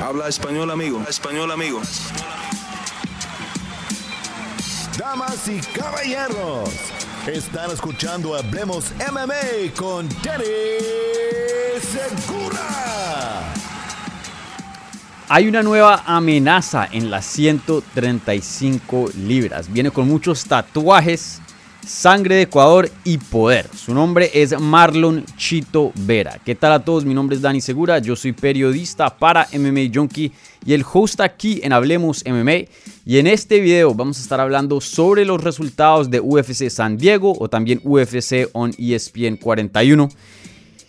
Habla español, amigo. Español, amigo. Damas y caballeros, están escuchando Hablemos MMA con Danny Segura. Hay una nueva amenaza en las 135 libras. Viene con muchos tatuajes Sangre de Ecuador y Poder. Su nombre es Marlon Chito Vera. ¿Qué tal a todos? Mi nombre es Dani Segura, yo soy periodista para MMA Junkie y el host aquí en Hablemos MMA. Y en este video vamos a estar hablando sobre los resultados de UFC San Diego o también UFC on ESPN 41.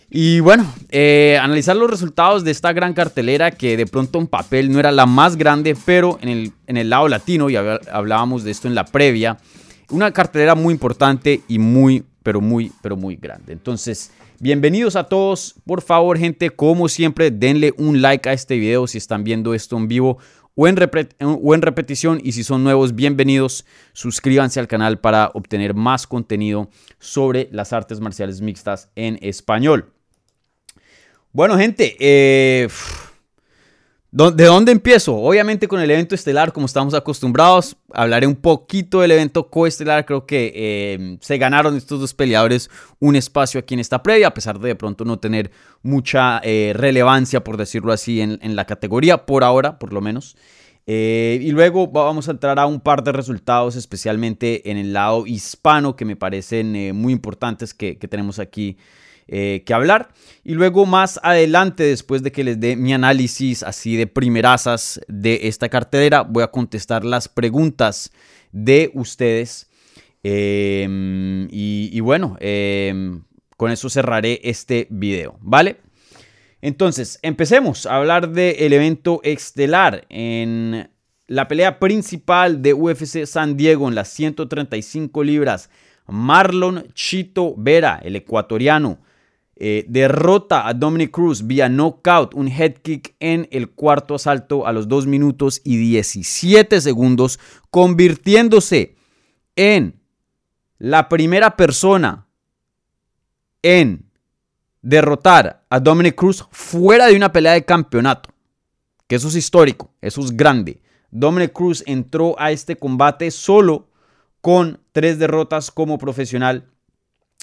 Y bueno, eh, analizar los resultados de esta gran cartelera que de pronto en papel no era la más grande, pero en el, en el lado latino, y hablábamos de esto en la previa, una cartelera muy importante y muy, pero muy, pero muy grande. Entonces, bienvenidos a todos. Por favor, gente, como siempre, denle un like a este video si están viendo esto en vivo o en, repetición. Y si son nuevos, bienvenidos. Suscríbanse al canal para obtener más contenido sobre las artes marciales mixtas en español. Bueno, gente, eh ¿De dónde empiezo? Obviamente con el evento estelar, como estamos acostumbrados. Hablaré un poquito del evento coestelar. Creo que eh, se ganaron estos dos peleadores un espacio aquí en esta previa, a pesar de de pronto no tener mucha eh, relevancia, por decirlo así, en, la categoría, por ahora, por lo menos. Eh, y luego vamos a entrar a un par de resultados, especialmente en el lado hispano, que me parecen muy importantes que tenemos aquí eh, que hablar. Y luego más adelante, después de que les dé mi análisis así de primerazas de esta cartera, voy a contestar las preguntas de ustedes. Em, y, bueno, em, con eso cerraré este video, ¿vale? Entonces, empecemos a hablar del evento estelar en la pelea principal de UFC San Diego en las 135 libras. Marlon Chito Vera, el ecuatoriano, eh, derrota a Dominic Cruz vía knockout, un head kick en el cuarto asalto a los 2 minutos y 17 segundos, convirtiéndose en la primera persona en derrotar a Dominic Cruz fuera de una pelea de campeonato. Que eso es histórico, eso es grande. Dominic Cruz entró a este combate solo con tres derrotas como profesional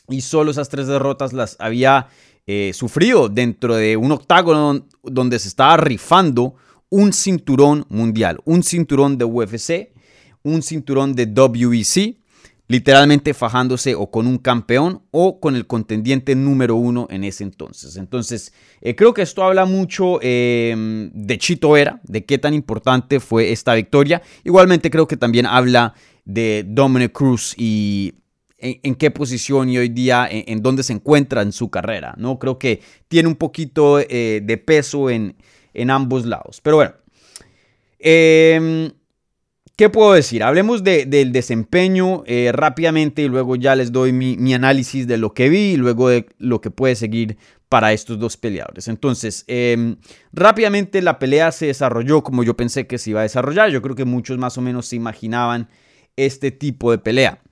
y solo esas tres derrotas las había eh, sufrido dentro de un octágono donde se estaba rifando un cinturón mundial, un cinturón de UFC, un cinturón de WEC, literalmente fajándose o con un campeón o con el contendiente número uno en ese entonces. Entonces, eh, creo que esto habla mucho em, de Chito Vera, de qué tan importante fue esta victoria. Igualmente creo que también habla de Dominic Cruz y en, qué posición y hoy día en, dónde se encuentra en su carrera. ¿no? Creo que tiene un poquito eh, de peso en, en, ambos lados. Pero bueno, em, ¿qué puedo decir? Hablemos del desempeño eh, rápidamente y luego ya les doy mi, análisis de lo que vi y luego de lo que puede seguir para estos dos peleadores. Entonces, em, rápidamente la pelea se desarrolló como yo pensé que se iba a desarrollar. Yo creo que muchos más o menos se imaginaban este tipo de pelea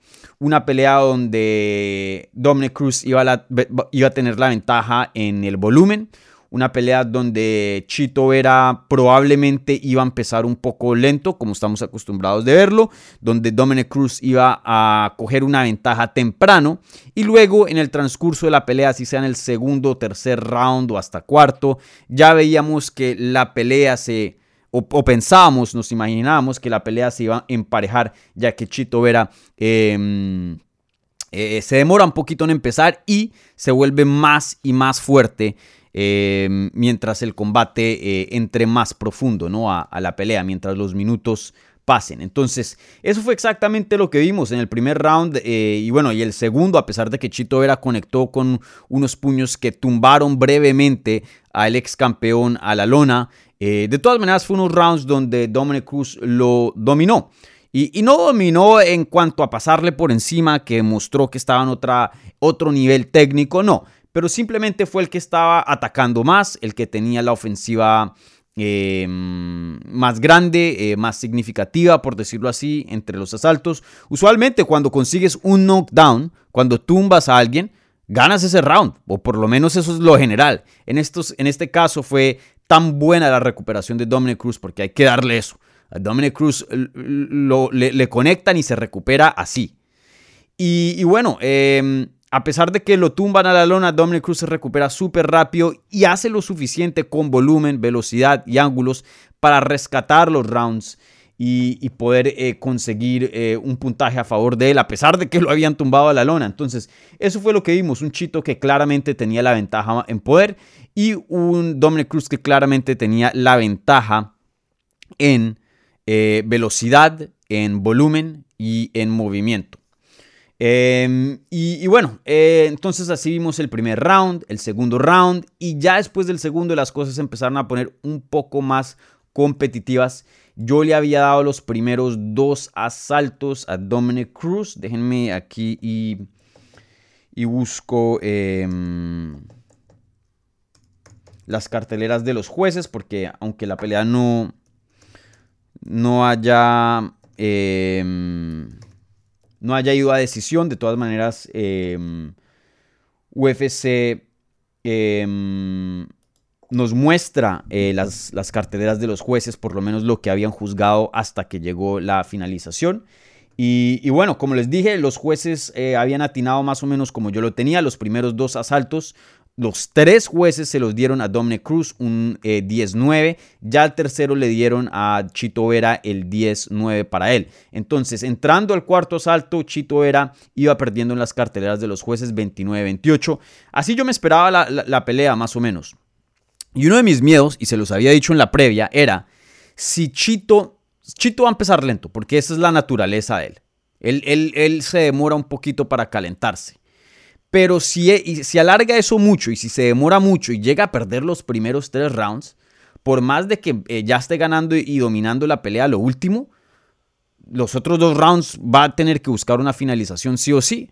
una pelea donde Dominic Cruz iba a, iba a tener la ventaja en el volumen. Una pelea donde Chito era probablemente iba a empezar un poco lento, como estamos acostumbrados de verlo, donde Dominic Cruz iba a coger una ventaja temprano y luego en el transcurso de la pelea, si sea en el segundo, tercer round o hasta cuarto, ya veíamos que la pelea se, o, pensábamos, nos imaginábamos que la pelea se iba a emparejar, ya que Chito Vera em, eh, se demora un poquito en empezar y se vuelve más y más fuerte em, mientras el combate eh, entre más profundo ¿no? a, la pelea, mientras los minutos pasen. Entonces, eso fue exactamente lo que vimos en el primer round eh, y bueno, y el segundo, a pesar de que Chito Vera conectó con unos puños que tumbaron brevemente al ex campeón a la lona, eh, de todas maneras, fue unos rounds donde Dominic Cruz lo dominó. Y, no dominó en cuanto a pasarle por encima, que mostró que estaba en otra, otro nivel técnico, no. Pero simplemente fue el que estaba atacando más, el que tenía la ofensiva eh, más grande, eh, más significativa, por decirlo así, entre los asaltos. Usualmente cuando consigues un knockdown, cuando tumbas a alguien, ganas ese round, o por lo menos eso es lo general. En, estos, en este caso fue tan buena la recuperación de Dominic Cruz, porque hay que darle eso. A Dominic Cruz lo, le, conectan y se recupera así. Y, bueno, em, a pesar de que lo tumban a la lona, Dominic Cruz se recupera súper rápido y hace lo suficiente con volumen, velocidad y ángulos para rescatar los rounds y, poder eh, conseguir eh, un puntaje a favor de él, a pesar de que lo habían tumbado a la lona. Entonces, eso fue lo que vimos, un Chito que claramente tenía la ventaja en poder y un Dominic Cruz que claramente tenía la ventaja en eh, velocidad, en volumen y en movimiento. Em, y, bueno, entonces así vimos el primer round, el segundo round y ya después del segundo las cosas empezaron a poner un poco más competitivas. Yo le había dado los primeros dos asaltos a Dominic Cruz. Déjenme aquí y, y busco em, las carteleras de los jueces porque aunque la pelea no, no haya... Em, no haya ido a decisión, de todas maneras, em, UFC nos muestra eh, las, las, carteleras de los jueces, por lo menos lo que habían juzgado hasta que llegó la finalización. Y, bueno, como les dije, los jueces eh, habían atinado más o menos como yo lo tenía, los primeros dos asaltos. Los tres jueces se los dieron a Dominic Cruz un 10-9. Eh, ya al tercero le dieron a Chito Vera el 10-9 para él. Entonces, entrando al cuarto asalto, Chito Vera iba perdiendo en las carteleras de los jueces 29-28. Así yo me esperaba la pelea, más o menos. Y uno de mis miedos, y se los había dicho en la previa, era si Chito, Chito va a empezar lento, porque esa es la naturaleza de él. Él, él, se demora un poquito para calentarse. Pero si, e, si alarga eso mucho y si se demora mucho y llega a perder los primeros tres rounds, por más de que eh, ya esté ganando y dominando la pelea lo último, los otros dos rounds va a tener que buscar una finalización sí o sí.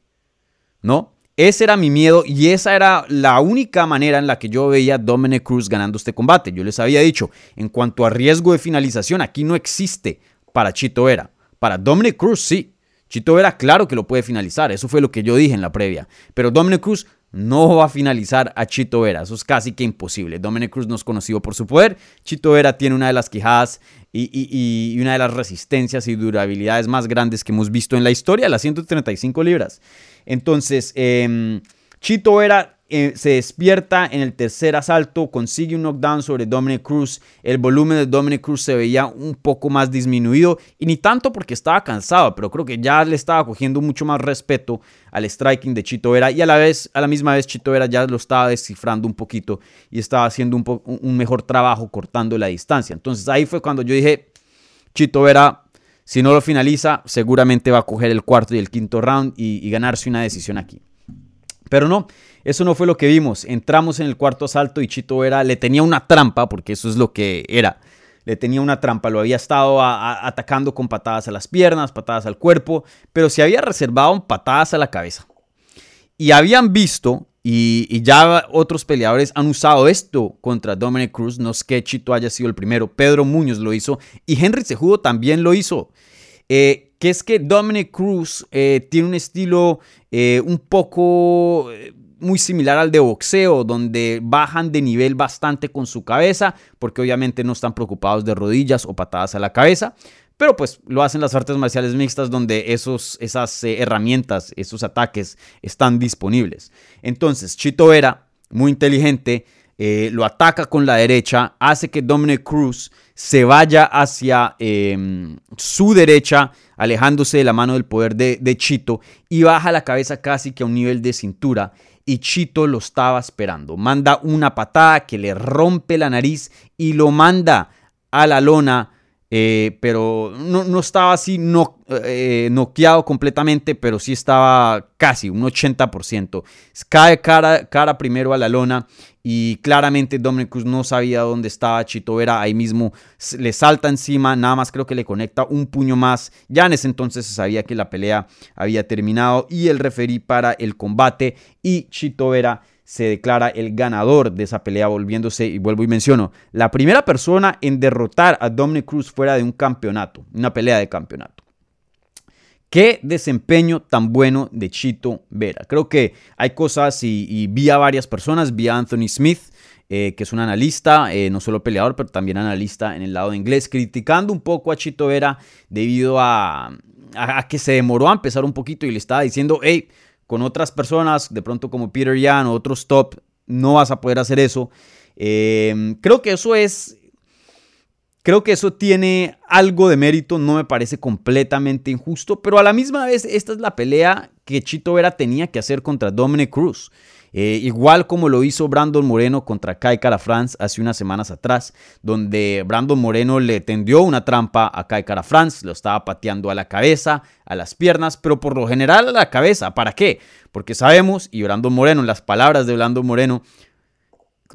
¿No? Ese era mi miedo y esa era la única manera en la que yo veía a Dominic Cruz ganando este combate. Yo les había dicho, en cuanto a riesgo de finalización, aquí no existe para Chito Vera. Para Dominic Cruz sí. Chito Vera claro que lo puede finalizar, eso fue lo que yo dije en la previa. Pero Dominic Cruz no va a finalizar a Chito Vera, eso es casi que imposible. Dominic Cruz no es conocido por su poder. Chito Vera tiene una de las quijadas y, una de las resistencias y durabilidades más grandes que hemos visto en la historia, las 135 libras. Entonces, em, Chito Vera eh, se despierta en el tercer asalto, consigue un knockdown sobre Dominic Cruz. El volumen de Dominic Cruz se veía un poco más disminuido y ni tanto porque estaba cansado, pero creo que ya le estaba cogiendo mucho más respeto al striking de Chito Vera y a la vez, a la misma vez Chito Vera ya lo estaba descifrando un poquito y estaba haciendo un, un mejor trabajo cortando la distancia. Entonces ahí fue cuando yo dije, Chito Vera si no lo finaliza, seguramente va a coger el cuarto y el quinto round y, ganarse una decisión aquí. Pero no, eso no fue lo que vimos. Entramos en el cuarto asalto y Chito Vera le tenía una trampa, porque eso es lo que era. Le tenía una trampa, lo había estado atacando con patadas a las piernas, patadas al cuerpo, pero se había reservado patadas a la cabeza. Y habían visto, y, ya otros peleadores han usado esto contra Dominic Cruz, no es que Chito haya sido el primero, Pedro Muñoz lo hizo y Henry Cejudo también lo hizo. Eh, que es que Dominic Cruz eh, tiene un estilo eh, un poco muy similar al de boxeo, donde bajan de nivel bastante con su cabeza, porque obviamente no están preocupados de rodillas o patadas a la cabeza. Pero pues lo hacen las artes marciales mixtas donde esos, esas herramientas, esos ataques están disponibles. Entonces, Chito Vera, muy inteligente, lo ataca con la derecha, hace que Dominic Cruz se vaya hacia em, su derecha, alejándose de la mano del poder de, Chito, y baja la cabeza casi que a un nivel de cintura. Y Chito lo estaba esperando. Manda una patada que le rompe la nariz y lo manda a la lona eh, pero no, estaba así no, eh, noqueado completamente, pero sí estaba casi un 80%. Cae cara, cara primero a la lona y claramente Dominic Cruz no sabía dónde estaba Chito Vera, ahí mismo le salta encima, nada más creo que le conecta un puño más. Ya en ese entonces se sabía que la pelea había terminado y el referí para el combate y Chito Vera se declara el ganador de esa pelea, volviéndose, y vuelvo y menciono, la primera persona en derrotar a Dominic Cruz fuera de un campeonato, una pelea de campeonato. Qué desempeño tan bueno de Chito Vera. Creo que hay cosas y, vi a varias personas, vi a Anthony Smith que es un analista, no solo peleador, pero también analista en el lado de inglés, criticando un poco a Chito Vera debido a, a, que se demoró a empezar un poquito y le estaba diciendo, hey, con otras personas, de pronto como Peter Yan o otros top, no vas a poder hacer eso. creo que eso es Creo que eso tiene algo de mérito, no me parece completamente injusto, pero a la misma vez esta es la pelea que Chito Vera tenía que hacer contra Dominic Cruz. Eh, igual como lo hizo Brandon Moreno contra Kai Cara France hace unas semanas atrás, donde Brandon Moreno le tendió una trampa a Kai Cara France, lo estaba pateando a la cabeza, a las piernas, pero por lo general a la cabeza. ¿Para qué? Porque sabemos, y Brandon Moreno, en las palabras de Brandon Moreno,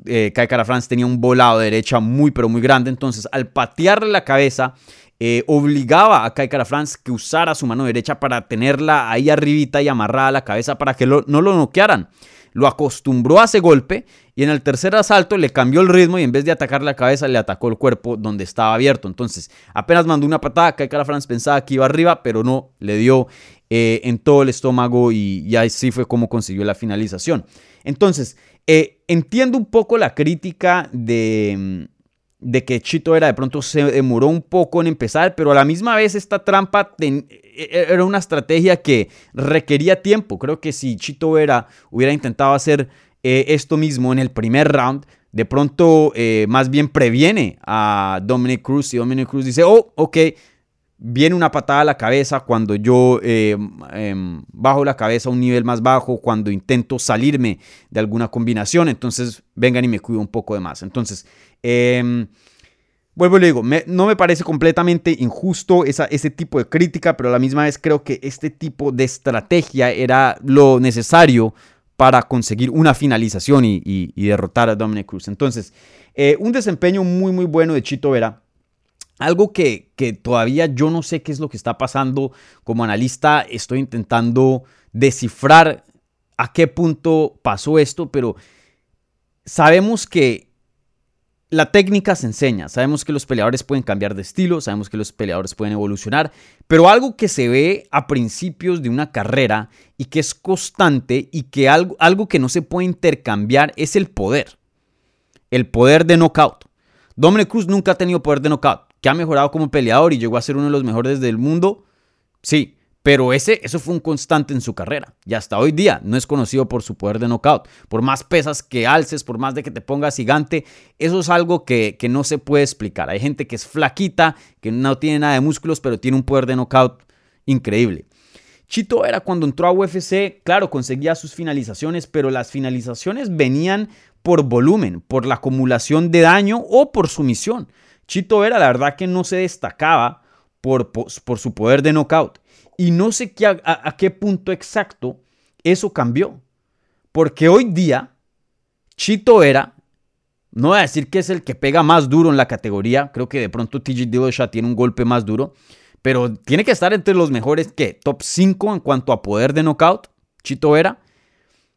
eh, Kai Cara France tenía un volado de derecha muy pero muy grande, entonces al patearle la cabeza eh, obligaba a Kai Cara France que usara su mano derecha para tenerla ahí arribita y amarrada a la cabeza para que no lo noquearan. Lo acostumbró a ese golpe y en el tercer asalto le cambió el ritmo y en vez de atacar la cabeza le atacó el cuerpo donde estaba abierto. Entonces apenas mandó una patada, Kai Cara France pensaba que iba arriba, pero no, le dio eh, en todo el estómago y, y así fue como consiguió la finalización. Entonces, eh, entiendo un poco la crítica de, mm, de, que Chito era de pronto se demoró un poco en empezar, pero a la misma vez esta trampa e, e, era una estrategia que requería tiempo. Creo que si Chito era, hubiera intentado hacer eh, esto mismo en el primer round, de pronto eh, más bien previene a Dominic Cruz y Dominic Cruz dice, oh, ok, viene una patada a la cabeza cuando yo eh, em, bajo la cabeza a un nivel más bajo, cuando intento salirme de alguna combinación, entonces vengan y me cuido un poco de más. Entonces, em, vuelvo y le digo, no me parece completamente injusto esa, ese tipo de crítica, pero a la misma vez creo que este tipo de estrategia era lo necesario para conseguir una finalización y, derrotar a Dominic Cruz. Entonces, eh, un desempeño muy, muy bueno de Chito Vera algo que, todavía yo no sé qué es lo que está pasando como analista, estoy intentando descifrar a qué punto pasó esto, pero sabemos que la técnica se enseña, sabemos que los peleadores pueden cambiar de estilo, sabemos que los peleadores pueden evolucionar, pero algo que se ve a principios de una carrera y que es constante y que algo, algo que no se puede intercambiar es el poder, el poder de knockout. Dominic Cruz nunca ha tenido poder de knockout que ha mejorado como peleador y llegó a ser uno de los mejores del mundo, sí, pero ese, eso fue un constante en su carrera. Y hasta hoy día no es conocido por su poder de knockout. Por más pesas que alces, por más de que te pongas gigante, eso es algo que, que no se puede explicar. Hay gente que es flaquita, que no tiene nada de músculos, pero tiene un poder de knockout increíble. Chito era cuando entró a UFC, claro, conseguía sus finalizaciones, pero las finalizaciones venían por volumen, por la acumulación de daño o por sumisión. Chito Vera, la verdad que no se destacaba por, su poder de knockout. Y no sé qué, a, qué punto exacto eso cambió. Porque hoy día, Chito Vera, no voy a decir que es el que pega más duro en la categoría. Creo que de pronto TJ Dillashaw tiene un golpe más duro. Pero tiene que estar entre los mejores que top 5 en cuanto a poder de knockout. Chito Vera.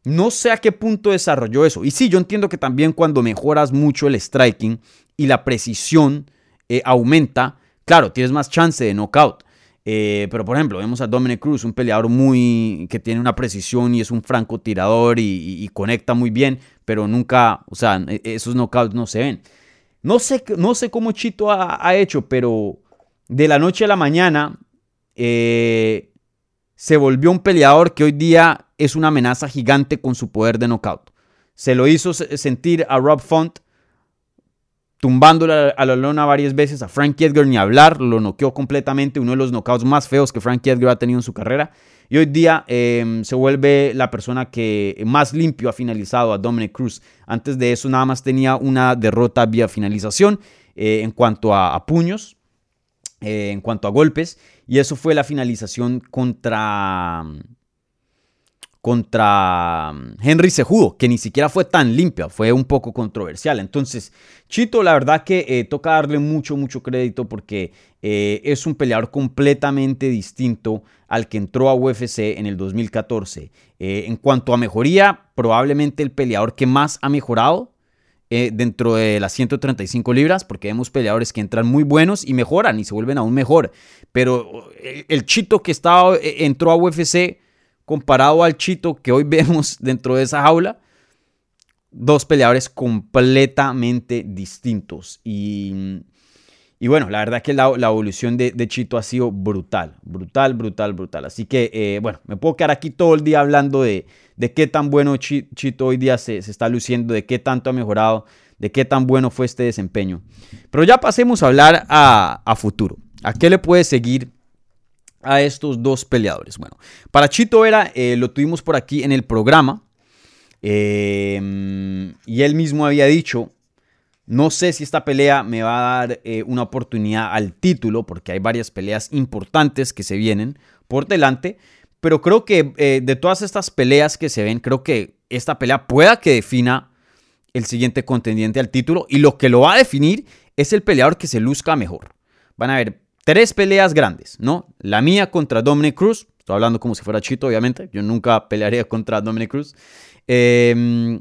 No sé a qué punto desarrolló eso. Y sí, yo entiendo que también cuando mejoras mucho el striking y la precisión eh, aumenta, claro, tienes más chance de knockout. Eh, pero por ejemplo, vemos a Dominic Cruz, un peleador muy que tiene una precisión y es un francotirador y, y, conecta muy bien, pero nunca, o sea, e, esos knockouts no se ven. No sé, no sé cómo Chito ha, hecho, pero de la noche a la mañana eh, se volvió un peleador que hoy día es una amenaza gigante con su poder de knockout. Se lo hizo sentir a Rob Font tumbándole a la lona varias veces a Frankie Edgar, ni hablar, lo noqueó completamente, uno de los knockouts más feos que Frankie Edgar ha tenido en su carrera. Y hoy día em, se vuelve la persona que más limpio ha finalizado a Dominic Cruz. Antes de eso nada más tenía una derrota vía finalización eh, en cuanto a, puños, eh, en cuanto a golpes. Y eso fue la finalización contra contra mm, Henry Sejudo, que ni siquiera fue tan limpia, fue un poco controversial. Entonces, Chito, la verdad que eh, toca darle mucho, mucho crédito porque eh, es un peleador completamente distinto al que entró a UFC en el 2014. Eh, en cuanto a mejoría, probablemente el peleador que más ha mejorado dentro de las 135 libras, porque vemos peleadores que entran muy buenos y mejoran y se vuelven aún mejor. Pero el Chito que estaba, entró a UFC comparado al Chito que hoy vemos dentro de esa jaula, dos peleadores completamente distintos. Y, bueno, la verdad que la, evolución de, Chito ha sido brutal, brutal, brutal, brutal. Así que, eh, bueno, me puedo quedar aquí todo el día hablando de, qué tan bueno Chito hoy día se, está luciendo, de qué tanto ha mejorado, de qué tan bueno fue este desempeño. Pero ya pasemos a hablar a, futuro. ¿A qué le puede seguir a estos dos peleadores? Bueno, para Chito Vera eh, lo tuvimos por aquí en el programa. Em, y él mismo había dicho, no sé si esta pelea me va a dar eh, una oportunidad al título, porque hay varias peleas importantes que se vienen por delante, pero creo que eh, de todas estas peleas que se ven, creo que esta pelea pueda que defina el siguiente contendiente al título, y lo que lo va a definir es el peleador que se luzca mejor. Van a haber tres peleas grandes, ¿no? La mía contra Dominic Cruz, estoy hablando como si fuera Chito, obviamente, yo nunca pelearía contra Dominic Cruz. Eh,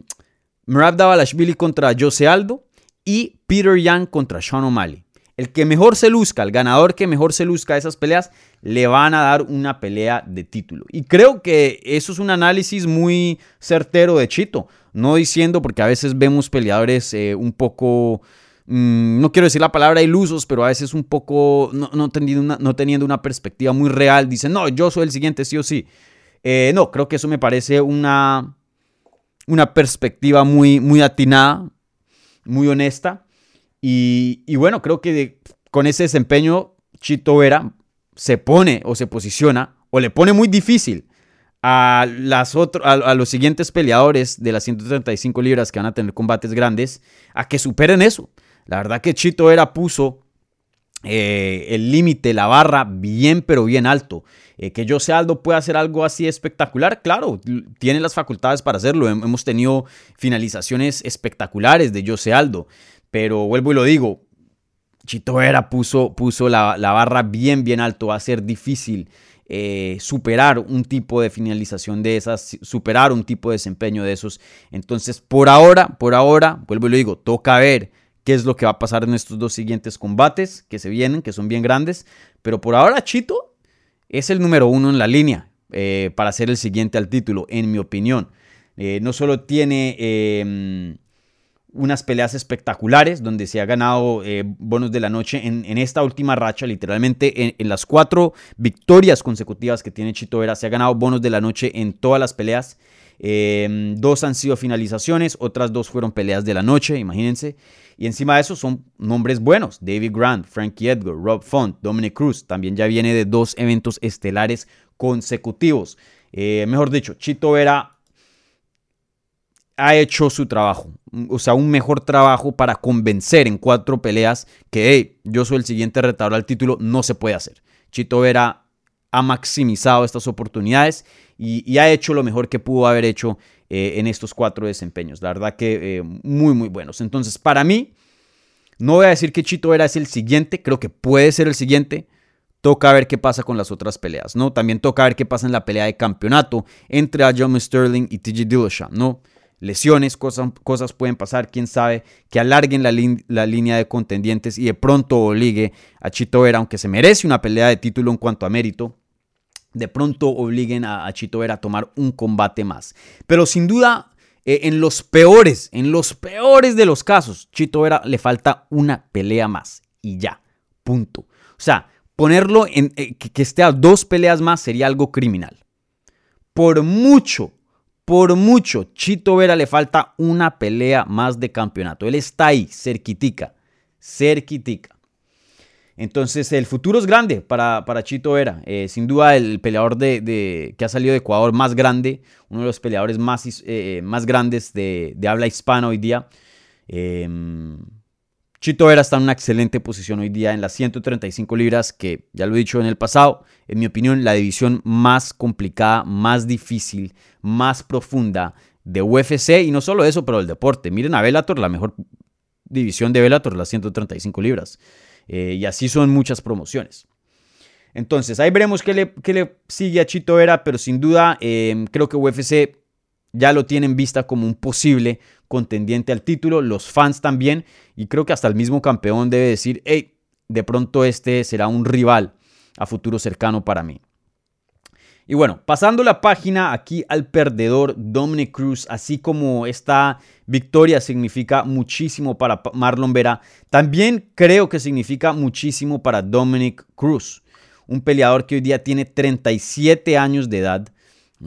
Merab Davalashvili contra Jose Aldo y Peter Young contra Sean O'Malley. El que mejor se luzca, el ganador que mejor se luzca de esas peleas, le van a dar una pelea de título. Y creo que eso es un análisis muy certero de Chito. No diciendo, porque a veces vemos peleadores eh, un poco, mm, no quiero decir la palabra ilusos, pero a veces un poco no, teniendo, una, no teniendo una perspectiva muy real. Dicen, no, yo soy el siguiente, sí o sí. Eh, no, creo que eso me parece una, una perspectiva muy, muy atinada, muy honesta. Y, bueno, creo que con ese desempeño, Chito Vera se pone o se posiciona o le pone muy difícil a, las a, los siguientes peleadores de las 135 libras que van a tener combates grandes a que superen eso. La verdad que Chito Vera puso eh, el límite, la barra bien, pero bien alto. Eh, que Jose Aldo pueda hacer algo así espectacular, claro, tiene las facultades para hacerlo. Hemos tenido finalizaciones espectaculares de Jose Aldo, pero vuelvo y lo digo, Chito Vera puso, puso la, barra bien, bien alto. Va a ser difícil eh, superar un tipo de finalización de esas, superar un tipo de desempeño de esos. Entonces, por ahora, por ahora, vuelvo y lo digo, toca ver qué es lo que va a pasar en estos dos siguientes combates que se vienen, que son bien grandes. Pero por ahora, Chito es el número uno en la línea eh, para ser el siguiente al título, en mi opinión. Eh, no solo tiene em, unas peleas espectaculares donde se ha ganado eh, bonos de la noche en, esta última racha, literalmente en, las cuatro victorias consecutivas que tiene Chito Vera, se ha ganado bonos de la noche en todas las peleas. Dos han sido finalizaciones, otras dos fueron peleas de la noche, imagínense. Y encima de eso son nombres buenos. David Grant, Frankie Edgar, Rob Font, Dominic Cruz. También ya viene de dos eventos estelares consecutivos. Eh, mejor dicho, Chito Vera ha hecho su trabajo. O sea, un mejor trabajo para convencer en cuatro peleas que, hey, yo soy el siguiente retador al título. No se puede hacer. Chito Vera ha maximizado estas oportunidades y, ha hecho lo mejor que pudo haber hecho eh, en estos cuatro desempeños. La verdad que eh, muy, muy buenos. Entonces, para mí, no voy a decir que Chito Vera es el siguiente, creo que puede ser el siguiente. Toca ver qué pasa con las otras peleas, ¿no? También toca ver qué pasa en la pelea de campeonato entre John Sterling y TJ Dillashaw, ¿no? Lesiones, cosas, cosas pueden pasar, quién sabe, que alarguen la, la, línea de contendientes y de pronto obligue a Chito Vera, aunque se merece una pelea de título en cuanto a mérito, de pronto obliguen a, Chito Vera a tomar un combate más. Pero sin duda, eh, en los peores, en los peores de los casos, Chito Vera le falta una pelea más y ya, punto. O sea, ponerlo en eh, que, esté a dos peleas más sería algo criminal. Por mucho, por mucho, Chito Vera le falta una pelea más de campeonato. Él está ahí, cerquitica, cerquitica. Entonces el futuro es grande para, para Chito Vera. Eh, sin duda el peleador de, que ha salido de Ecuador más grande, uno de los peleadores más, eh, más grandes de, habla hispana hoy día. Em, Chito Vera está en una excelente posición hoy día en las 135 libras, que ya lo he dicho en el pasado, en mi opinión, la división más complicada, más difícil, más profunda de UFC y no solo eso, pero del deporte. Miren a Bellator, la mejor división de Bellator, las 135 libras. Eh, y así son muchas promociones. Entonces, ahí veremos qué le, le sigue a Chito Vera, pero sin duda em, creo que UFC ya lo tienen vista como un posible contendiente al título, los fans también, y creo que hasta el mismo campeón debe decir, hey, de pronto este será un rival a futuro cercano para mí. Y bueno, pasando la página aquí al perdedor Dominic Cruz, así como esta victoria significa muchísimo para Marlon Vera, también creo que significa muchísimo para Dominic Cruz, un peleador que hoy día tiene 37 años de edad,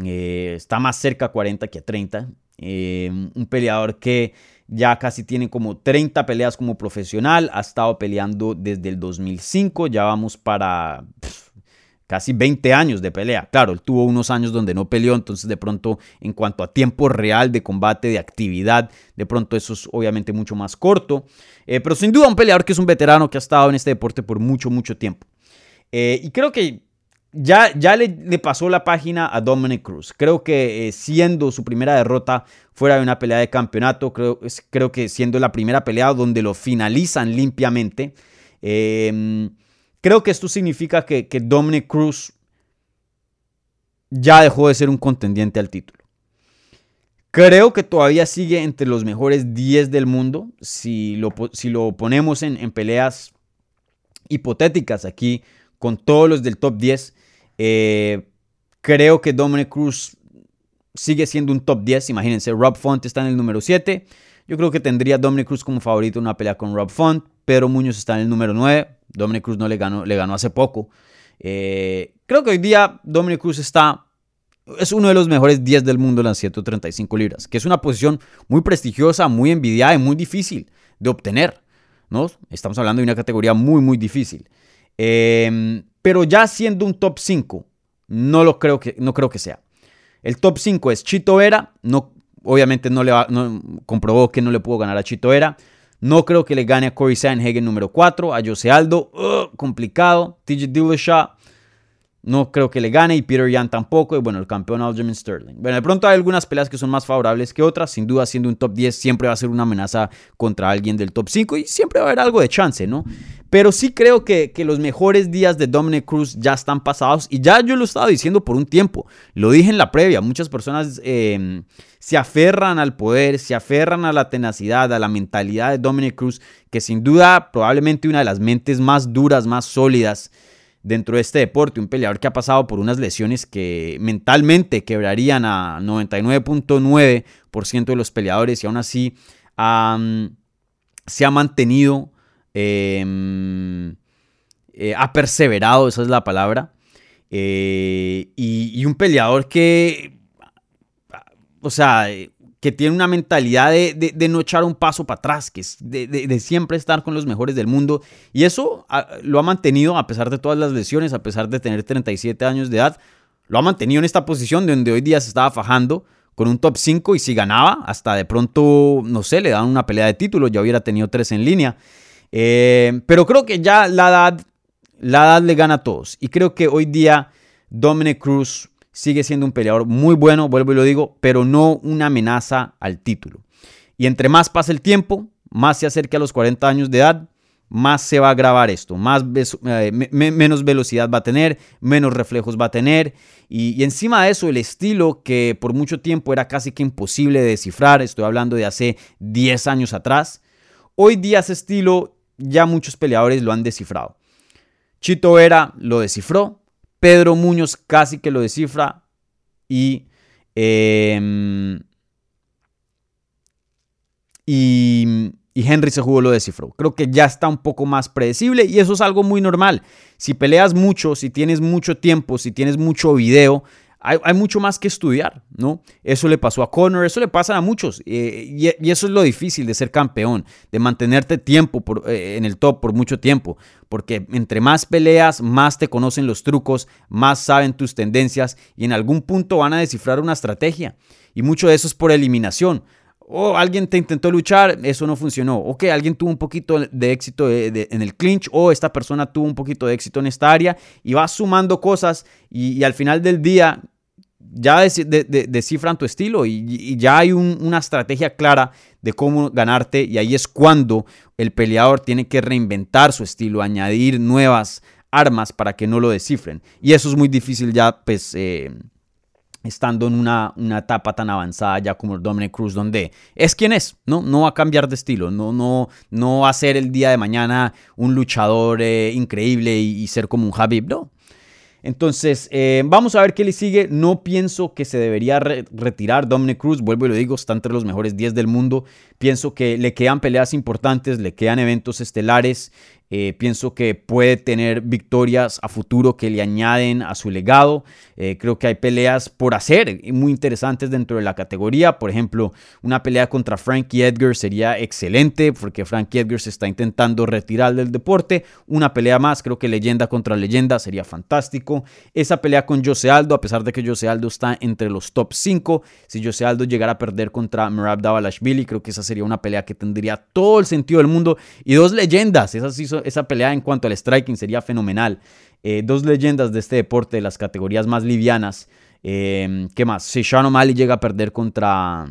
eh, está más cerca a 40 que a 30, eh, un peleador que ya casi tiene como 30 peleas como profesional, ha estado peleando desde el 2005, ya vamos para casi 20 años de pelea. Claro, él tuvo unos años donde no peleó, entonces de pronto en cuanto a tiempo real de combate, de actividad, de pronto eso es obviamente mucho más corto. Eh, pero sin duda un peleador que es un veterano que ha estado en este deporte por mucho, mucho tiempo. Eh, y creo que ya, ya le, pasó la página a Dominic Cruz. Creo que eh, siendo su primera derrota fuera de una pelea de campeonato, creo, creo que siendo la primera pelea donde lo finalizan limpiamente, eh, Creo que esto significa que, Dominic Cruz ya dejó de ser un contendiente al título. Creo que todavía sigue entre los mejores 10 del mundo. Si lo, si lo ponemos en, peleas hipotéticas aquí con todos los del top 10, eh, creo que Dominic Cruz sigue siendo un top 10. Imagínense, Rob Font está en el número 7. Yo creo que tendría Dominic Cruz como favorito en una pelea con Rob Font. Pedro Muñoz está en el número 9. Dominic Cruz no le ganó, le ganó hace poco. Eh, creo que hoy día Dominic Cruz está. Es uno de los mejores 10 del mundo en las 135 libras, que es una posición muy prestigiosa, muy envidiada y muy difícil de obtener. ¿no? Estamos hablando de una categoría muy, muy difícil. Em, pero ya siendo un top 5, no lo creo que, no creo que sea. El top 5 es Chito Vera, no, obviamente no le no, comprobó que no le pudo ganar a Chito Vera. No creo que le gane a Corey Sandhagen número 4, a Jose Aldo, uh, complicado. TJ Dillashaw, no creo que le gane y Peter Yan tampoco. Y bueno, el campeón Aljamain Sterling. Bueno, de pronto hay algunas peleas que son más favorables que otras. Sin duda, siendo un top 10, siempre va a ser una amenaza contra alguien del top 5 y siempre va a haber algo de chance, ¿no? Pero sí creo que, los mejores días de Dominic Cruz ya están pasados y ya yo lo he estado diciendo por un tiempo. Lo dije en la previa, muchas personas em, se aferran al poder, se aferran a la tenacidad, a la mentalidad de Dominic Cruz, que sin duda probablemente una de las mentes más duras, más sólidas dentro de este deporte, un peleador que ha pasado por unas lesiones que mentalmente quebrarían a 99.9% de los peleadores y aún así se ha mantenido Em, eh, ha perseverado, esa es la palabra. Eh, y, un peleador que, o sea, que tiene una mentalidad de, no echar un paso para atrás, que es de, siempre estar con los mejores del mundo. Y eso ah, lo ha mantenido a pesar de todas las lesiones, a pesar de tener 37 años de edad. Lo ha mantenido en esta posición donde hoy día se estaba fajando con un top 5 y si ganaba, hasta de pronto, no sé, le dan una pelea de título, ya hubiera tenido tres en línea. Eh, pero creo que ya la edad, la edad le gana a todos. Y creo que hoy día Dominic Cruz sigue siendo un peleador muy bueno, vuelvo y lo digo, pero no una amenaza al título. Y entre más pasa el tiempo, más se acerca a los 40 años de edad, más se va a grabar esto, más eh, menos velocidad va a tener, menos reflejos va a tener. Y, y, encima de eso, el estilo que por mucho tiempo era casi que imposible de descifrar, estoy hablando de hace 10 años atrás, hoy día ese estilo ya muchos peleadores lo han descifrado. Chito Vera lo descifró, Pedro Muñoz casi que lo descifra y, em, y, y Henry se jugó lo descifró. Creo que ya está un poco más predecible y eso es algo muy normal. Si peleas mucho, si tienes mucho tiempo, si tienes mucho video, hay, mucho más que estudiar, ¿no? Eso le pasó a Conor, eso le pasa a muchos. Eh, y, eso es lo difícil de ser campeón, de mantenerte tiempo eh, en el top por mucho tiempo. Porque entre más peleas, más te conocen los trucos, más saben tus tendencias y en algún punto van a descifrar una estrategia. Y mucho de eso es por eliminación. O alguien te intentó luchar, eso no funcionó. Ok, alguien tuvo un poquito de éxito en el clinch o esta persona tuvo un poquito de éxito en esta área y vas sumando cosas y al final del día ya descifran tu estilo y, ya hay una estrategia clara de cómo ganarte y ahí es cuando el peleador tiene que reinventar su estilo, añadir nuevas armas para que no lo descifren. Y eso es muy difícil ya, pues, eh, estando en una, etapa tan avanzada ya como el Dominic Cruz, donde es quien es, ¿no? No va a cambiar de estilo, no, no, no va a ser el día de mañana un luchador eh, increíble y, y, ser como un Habib, no. Entonces, eh, vamos a ver qué le sigue. No pienso que se debería retirar Dominic Cruz. Vuelvo y lo digo, está entre los mejores 10 del mundo. Pienso que le quedan peleas importantes, le quedan eventos estelares. Eh, pienso que puede tener victorias a futuro que le añaden a su legado. Eh, creo que hay peleas por hacer muy interesantes dentro de la categoría. Por ejemplo, una pelea contra Frankie Edgar sería excelente porque Frankie Edgar se está intentando retirar del deporte. Una pelea más, creo que leyenda contra leyenda sería fantástico. Esa pelea con Jose Aldo, a pesar de que Jose Aldo está entre los top 5, si Jose Aldo llegara a perder contra Merab Davalashvili, creo que esa sería una pelea que tendría todo el sentido del mundo. Y dos leyendas, esas sí son esa pelea en cuanto al striking sería fenomenal. Eh, dos leyendas de este deporte, de las categorías más livianas. Eh, ¿Qué más? Si Sean O'Malley llega a perder contra,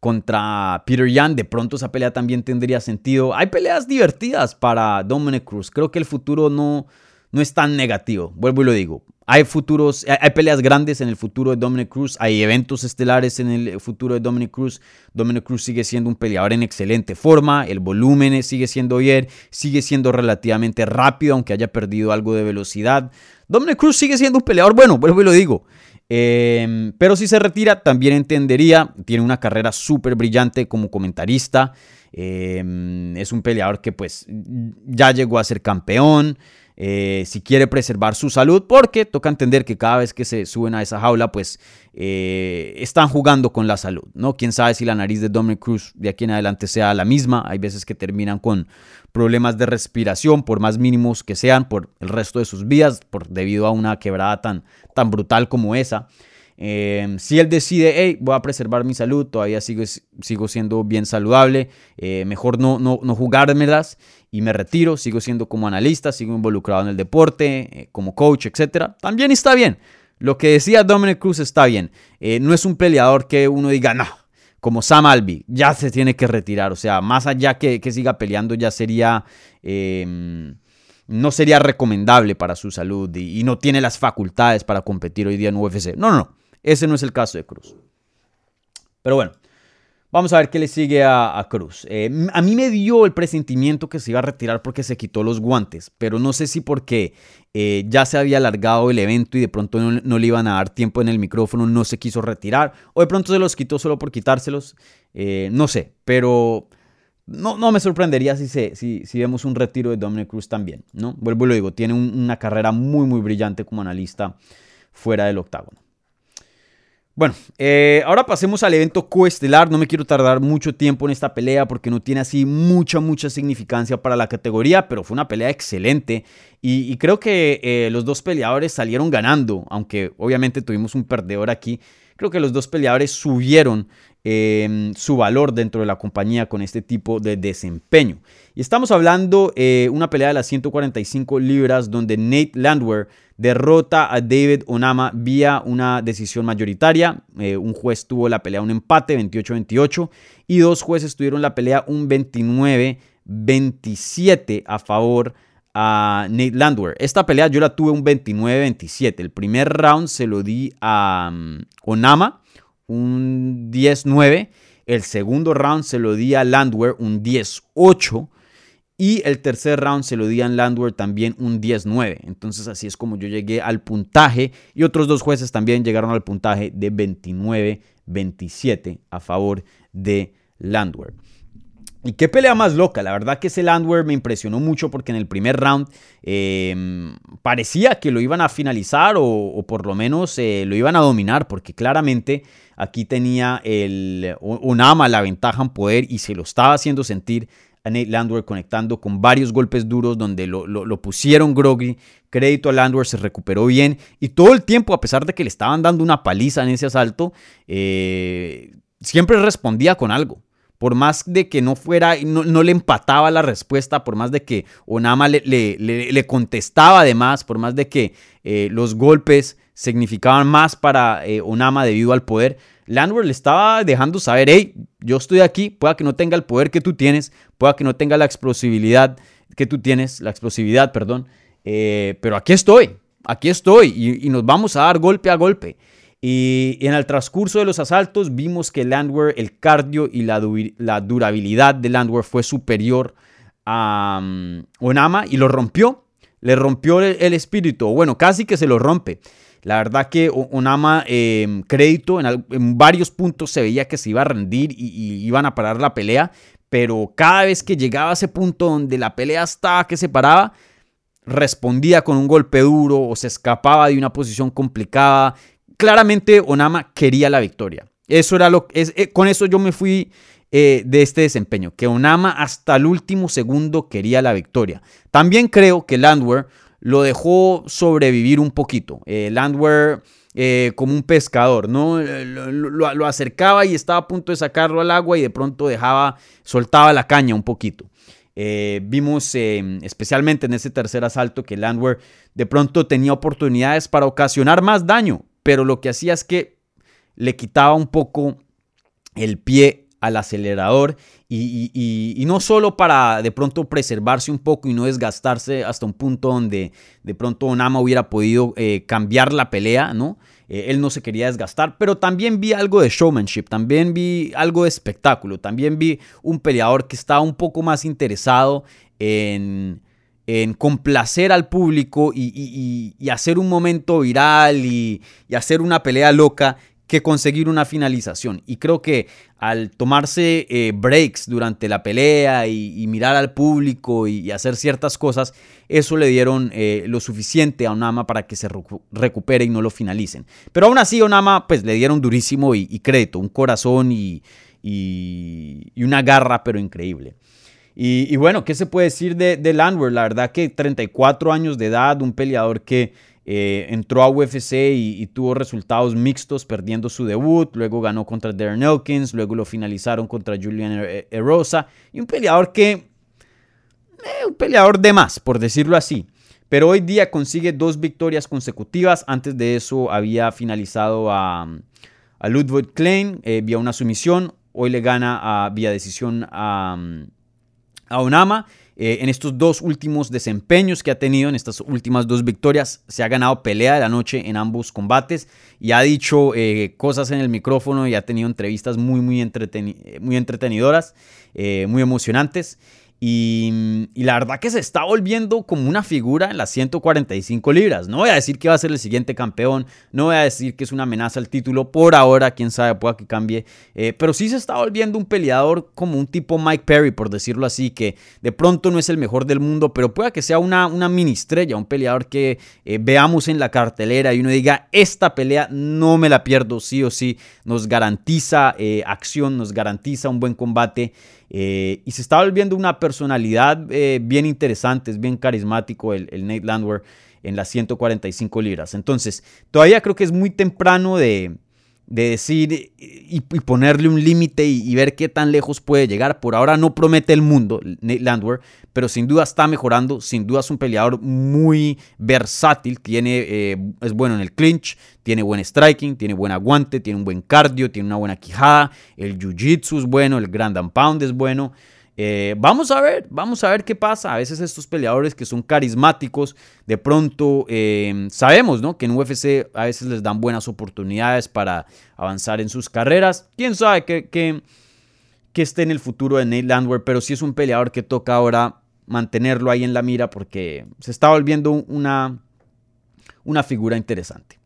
contra Peter Yan, de pronto esa pelea también tendría sentido. Hay peleas divertidas para Dominic Cruz. Creo que el futuro no, no es tan negativo. Vuelvo y lo digo. Hay futuros, hay peleas grandes en el futuro de Dominic Cruz, hay eventos estelares en el futuro de Dominic Cruz. Dominic Cruz sigue siendo un peleador en excelente forma, el volumen sigue siendo bien, sigue siendo relativamente rápido, aunque haya perdido algo de velocidad. Dominic Cruz sigue siendo un peleador bueno, vuelvo y lo digo. Em, pero si se retira, también entendería, tiene una carrera súper brillante como comentarista. Em, es un peleador que pues ya llegó a ser campeón. Eh, si quiere preservar su salud, porque toca entender que cada vez que se suben a esa jaula, pues eh, están jugando con la salud, ¿no? Quién sabe si la nariz de Dominic Cruz de aquí en adelante sea la misma, hay veces que terminan con problemas de respiración, por más mínimos que sean, por el resto de sus vidas, por, debido a una quebrada tan, tan brutal como esa. Em, si él decide, hey, voy a preservar mi salud, todavía sigo, sigo siendo bien saludable, eh, mejor no, no, no jugármelas y me retiro, sigo siendo como analista, sigo involucrado en el deporte, eh, como coach, etc. También está bien. Lo que decía Dominic Cruz está bien. Eh, no es un peleador que uno diga, no, como Sam Albi, ya se tiene que retirar. O sea, más allá que, que siga peleando, ya sería... Em, no sería recomendable para su salud y, y, no tiene las facultades para competir hoy día en UFC. No, no, no. Ese no es el caso de Cruz. Pero bueno, vamos a ver qué le sigue a, Cruz. Eh, a mí me dio el presentimiento que se iba a retirar porque se quitó los guantes, pero no sé si porque eh, ya se había alargado el evento y de pronto no, le iban a dar tiempo en el micrófono, no se quiso retirar, o de pronto se los quitó solo por quitárselos. Eh, no sé, pero no, no, me sorprendería si, se, si, si, vemos un retiro de Dominic Cruz también, ¿no? Vuelvo y lo digo, tiene una carrera muy, muy brillante como analista fuera del octágono. Bueno, eh, ahora pasemos al evento coestelar. No me quiero tardar mucho tiempo en esta pelea porque no tiene así mucha, mucha significancia para la categoría, pero fue una pelea excelente y, creo que eh, los dos peleadores salieron ganando, aunque obviamente tuvimos un perdedor aquí. Creo que los dos peleadores subieron em, su valor dentro de la compañía con este tipo de desempeño. Y estamos hablando eh, una pelea de las 145 libras donde Nate Landwehr derrota a David Onama vía una decisión mayoritaria. Eh, un juez tuvo la pelea un empate 28-28 y dos jueces tuvieron la pelea un 29-27 a favor a Nate Landwehr. Esta pelea yo la tuve un 29-27. El primer round se lo di a um, Onama, un 10-9. El segundo round se lo di a Landwehr, un 10-8. Y el tercer round se lo di a Landwehr también un 10-9. Entonces así es como yo llegué al puntaje. Y otros dos jueces también llegaron al puntaje de 29-27 a favor de Landwehr. Y qué pelea más loca. La verdad que ese Landwehr me impresionó mucho porque en el primer round em, parecía que lo iban a finalizar o, por lo menos eh, lo iban a dominar porque claramente aquí tenía el Onama la ventaja en poder y se lo estaba haciendo sentir Nate Landwehr conectando con varios golpes duros donde lo, pusieron groggy. Crédito a Landwehr, se recuperó bien. Y todo el tiempo, a pesar de que le estaban dando una paliza en ese asalto, eh, siempre respondía con algo. Por más de que no fuera, no, no le empataba la respuesta, por más de que Onama le, le, contestaba además, por más de que eh, los golpes significaban más para eh, Onama debido al poder, Landwehr le estaba dejando saber, hey, yo estoy aquí, pueda que no tenga el poder que tú tienes, pueda que no tenga la explosividad que tú tienes, la explosividad, perdón, eh, pero aquí estoy, aquí estoy y, nos vamos a dar golpe a golpe. Y, en el transcurso de los asaltos vimos que Landwehr, el cardio y la, la durabilidad de Landwehr fue superior a um, Onama y lo rompió. le rompió el, espíritu, bueno, casi que se lo rompe. La verdad que Onama, eh, crédito, en, varios puntos se veía que se iba a rendir y, y, iban a parar la pelea, pero cada vez que llegaba a ese punto donde la pelea estaba que se paraba, respondía con un golpe duro o se escapaba de una posición complicada. Claramente Onama quería la victoria. Eso era lo es, eh, con eso yo me fui eh, de este desempeño, que Onama hasta el último segundo quería la victoria. También creo que Landwehr lo dejó sobrevivir un poquito. Eh, Landwehr como un pescador, ¿no? Lo, lo, acercaba y estaba a punto de sacarlo al agua y de pronto dejaba, soltaba la caña un poquito. vimos especialmente en ese tercer asalto que Landwehr de pronto tenía oportunidades para ocasionar más daño, pero lo que hacía es que le quitaba un poco el pie al acelerador y, no solo para de pronto preservarse un poco y no desgastarse hasta un punto donde de pronto Onama hubiera podido eh, cambiar la pelea, ¿no? Eh, él no se quería desgastar, pero también vi algo de showmanship, también vi algo de espectáculo, también vi un peleador que estaba un poco más interesado en, en complacer al público y, hacer un momento viral y, hacer una pelea loca que conseguir una finalización. Y creo que al tomarse eh, breaks durante la pelea y, mirar al público y, hacer ciertas cosas, eso le dieron eh, lo suficiente a Onama para que se recupere y no lo finalicen. Pero aún así, Onama pues le dieron durísimo y, crédito, un corazón y, una garra, pero increíble. Y, bueno, ¿qué se puede decir de, de Landwehr? La verdad que 34 años de edad, un peleador que eh, entró a UFC y, tuvo resultados mixtos, perdiendo su debut, luego ganó contra Darren Elkins, luego lo finalizaron contra Julian Erosa, y un peleador que, eh, un peleador de más, por decirlo así. Pero hoy día consigue dos victorias consecutivas, antes de eso había finalizado a, a Ludwig Klein eh, vía una sumisión, hoy le gana vía decisión a, a Onama eh, en estos dos últimos desempeños que ha tenido, en estas últimas dos victorias, se ha ganado pelea de la noche en ambos combates y ha dicho eh, cosas en el micrófono y ha tenido entrevistas muy, muy, muy eh, muy emocionantes. Y, la verdad que se está volviendo como una figura en las 145 libras. No voy a decir que va a ser el siguiente campeón, no voy a decir que es una amenaza al título por ahora, quién sabe, pueda que cambie. Eh, pero sí se está volviendo un peleador como un tipo Mike Perry, por decirlo así, que de pronto no es el mejor del mundo, pero pueda que sea una, mini estrella, un peleador que eh, veamos en la cartelera y uno diga, esta pelea no me la pierdo, sí o sí, nos garantiza eh, acción, nos garantiza un buen combate. Eh, y se está volviendo una personalidad eh, bien interesante, es bien carismático el, el Nate Landwehr en las 145 libras. Entonces, todavía creo que es muy temprano de, de decir y, ponerle un límite y, ver qué tan lejos puede llegar. Por ahora no promete el mundo, Nate Landwehr, pero sin duda está mejorando. Sin duda es un peleador muy versátil. Tiene, eh, es bueno en el clinch, tiene buen striking, tiene buen aguante, tiene un buen cardio, tiene una buena quijada. El jiu-jitsu es bueno, el grand and pound es bueno. Eh, vamos a ver, vamos a ver qué pasa. A veces estos peleadores que son carismáticos, de pronto eh, sabemos ¿no? que en UFC a veces les dan buenas oportunidades para avanzar en sus carreras. Quién sabe que, esté en el futuro de Nate Landwehr, pero sí es un peleador que toca ahora mantenerlo ahí en la mira porque se está volviendo una, una figura interesante.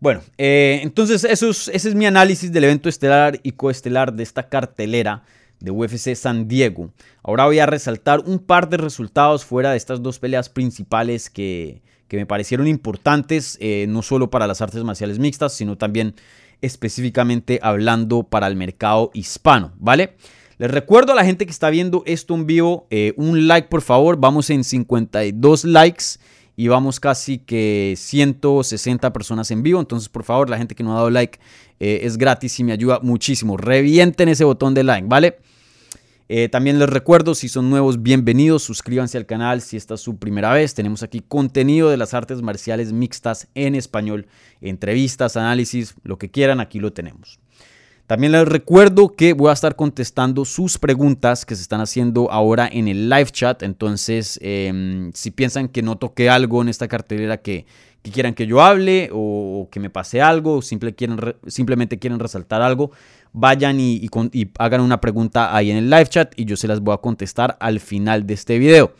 Bueno, eh, entonces eso ese es mi análisis del evento estelar y coestelar de esta cartelera de UFC San Diego. Ahora voy a resaltar un par de resultados fuera de estas dos peleas principales que, me parecieron importantes, eh, no solo para las artes marciales mixtas, sino también específicamente hablando para el mercado hispano, ¿vale? Les recuerdo a la gente que está viendo esto en vivo, eh, un like por favor, vamos en 52 likes y vamos casi que 160 personas en vivo. Entonces, por favor, la gente que no ha dado like eh, es gratis y me ayuda muchísimo. Revienten ese botón de like, ¿vale? Eh, también les recuerdo, si son nuevos, bienvenidos, suscríbanse al canal si esta es su primera vez. Tenemos aquí contenido de las artes marciales mixtas en español, entrevistas, análisis, lo que quieran, aquí lo tenemos. También les recuerdo que voy a estar contestando sus preguntas que se están haciendo ahora en el live chat. Entonces, em, si piensan que no toqué algo en esta cartelera que, quieran que yo hable o, que me pase algo, o simplemente quieren resaltar algo, vayan y, hagan una pregunta ahí en el live chat y yo se las voy a contestar al final de este video.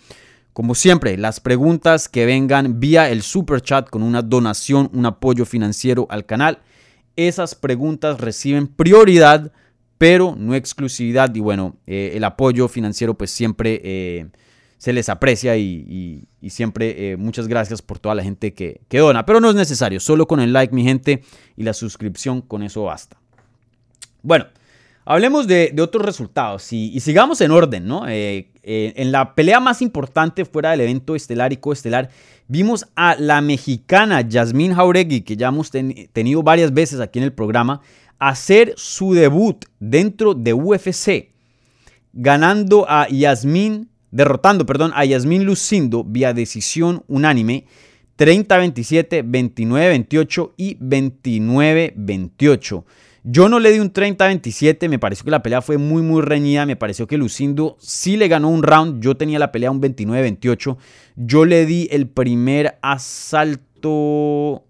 como siempre, las preguntas que vengan vía el super chat con una donación, un apoyo financiero al canal, esas preguntas reciben prioridad, pero no exclusividad. Y bueno, eh, el apoyo financiero pues siempre eh, se les aprecia y, siempre eh, muchas gracias por toda la gente que, dona. Pero no es necesario, solo con el like, mi gente, y la suscripción, con eso basta. Bueno, hablemos de, otros resultados y, sigamos en orden, ¿no? En la pelea más importante fuera del evento estelar y coestelar, vimos a la mexicana Yasmín Jauregui, que ya hemos tenido varias veces aquí en el programa, hacer su debut dentro de UFC, ganando a Yasmín derrotando, perdón, a Yasmín Lucindo vía decisión unánime 30-27, 29-28 y 29-28. Yo no le di un 30-27, me pareció que la pelea fue muy, muy reñida, me pareció que Lucindo sí le ganó un round, yo tenía la pelea un 29-28, yo le di el primer asalto,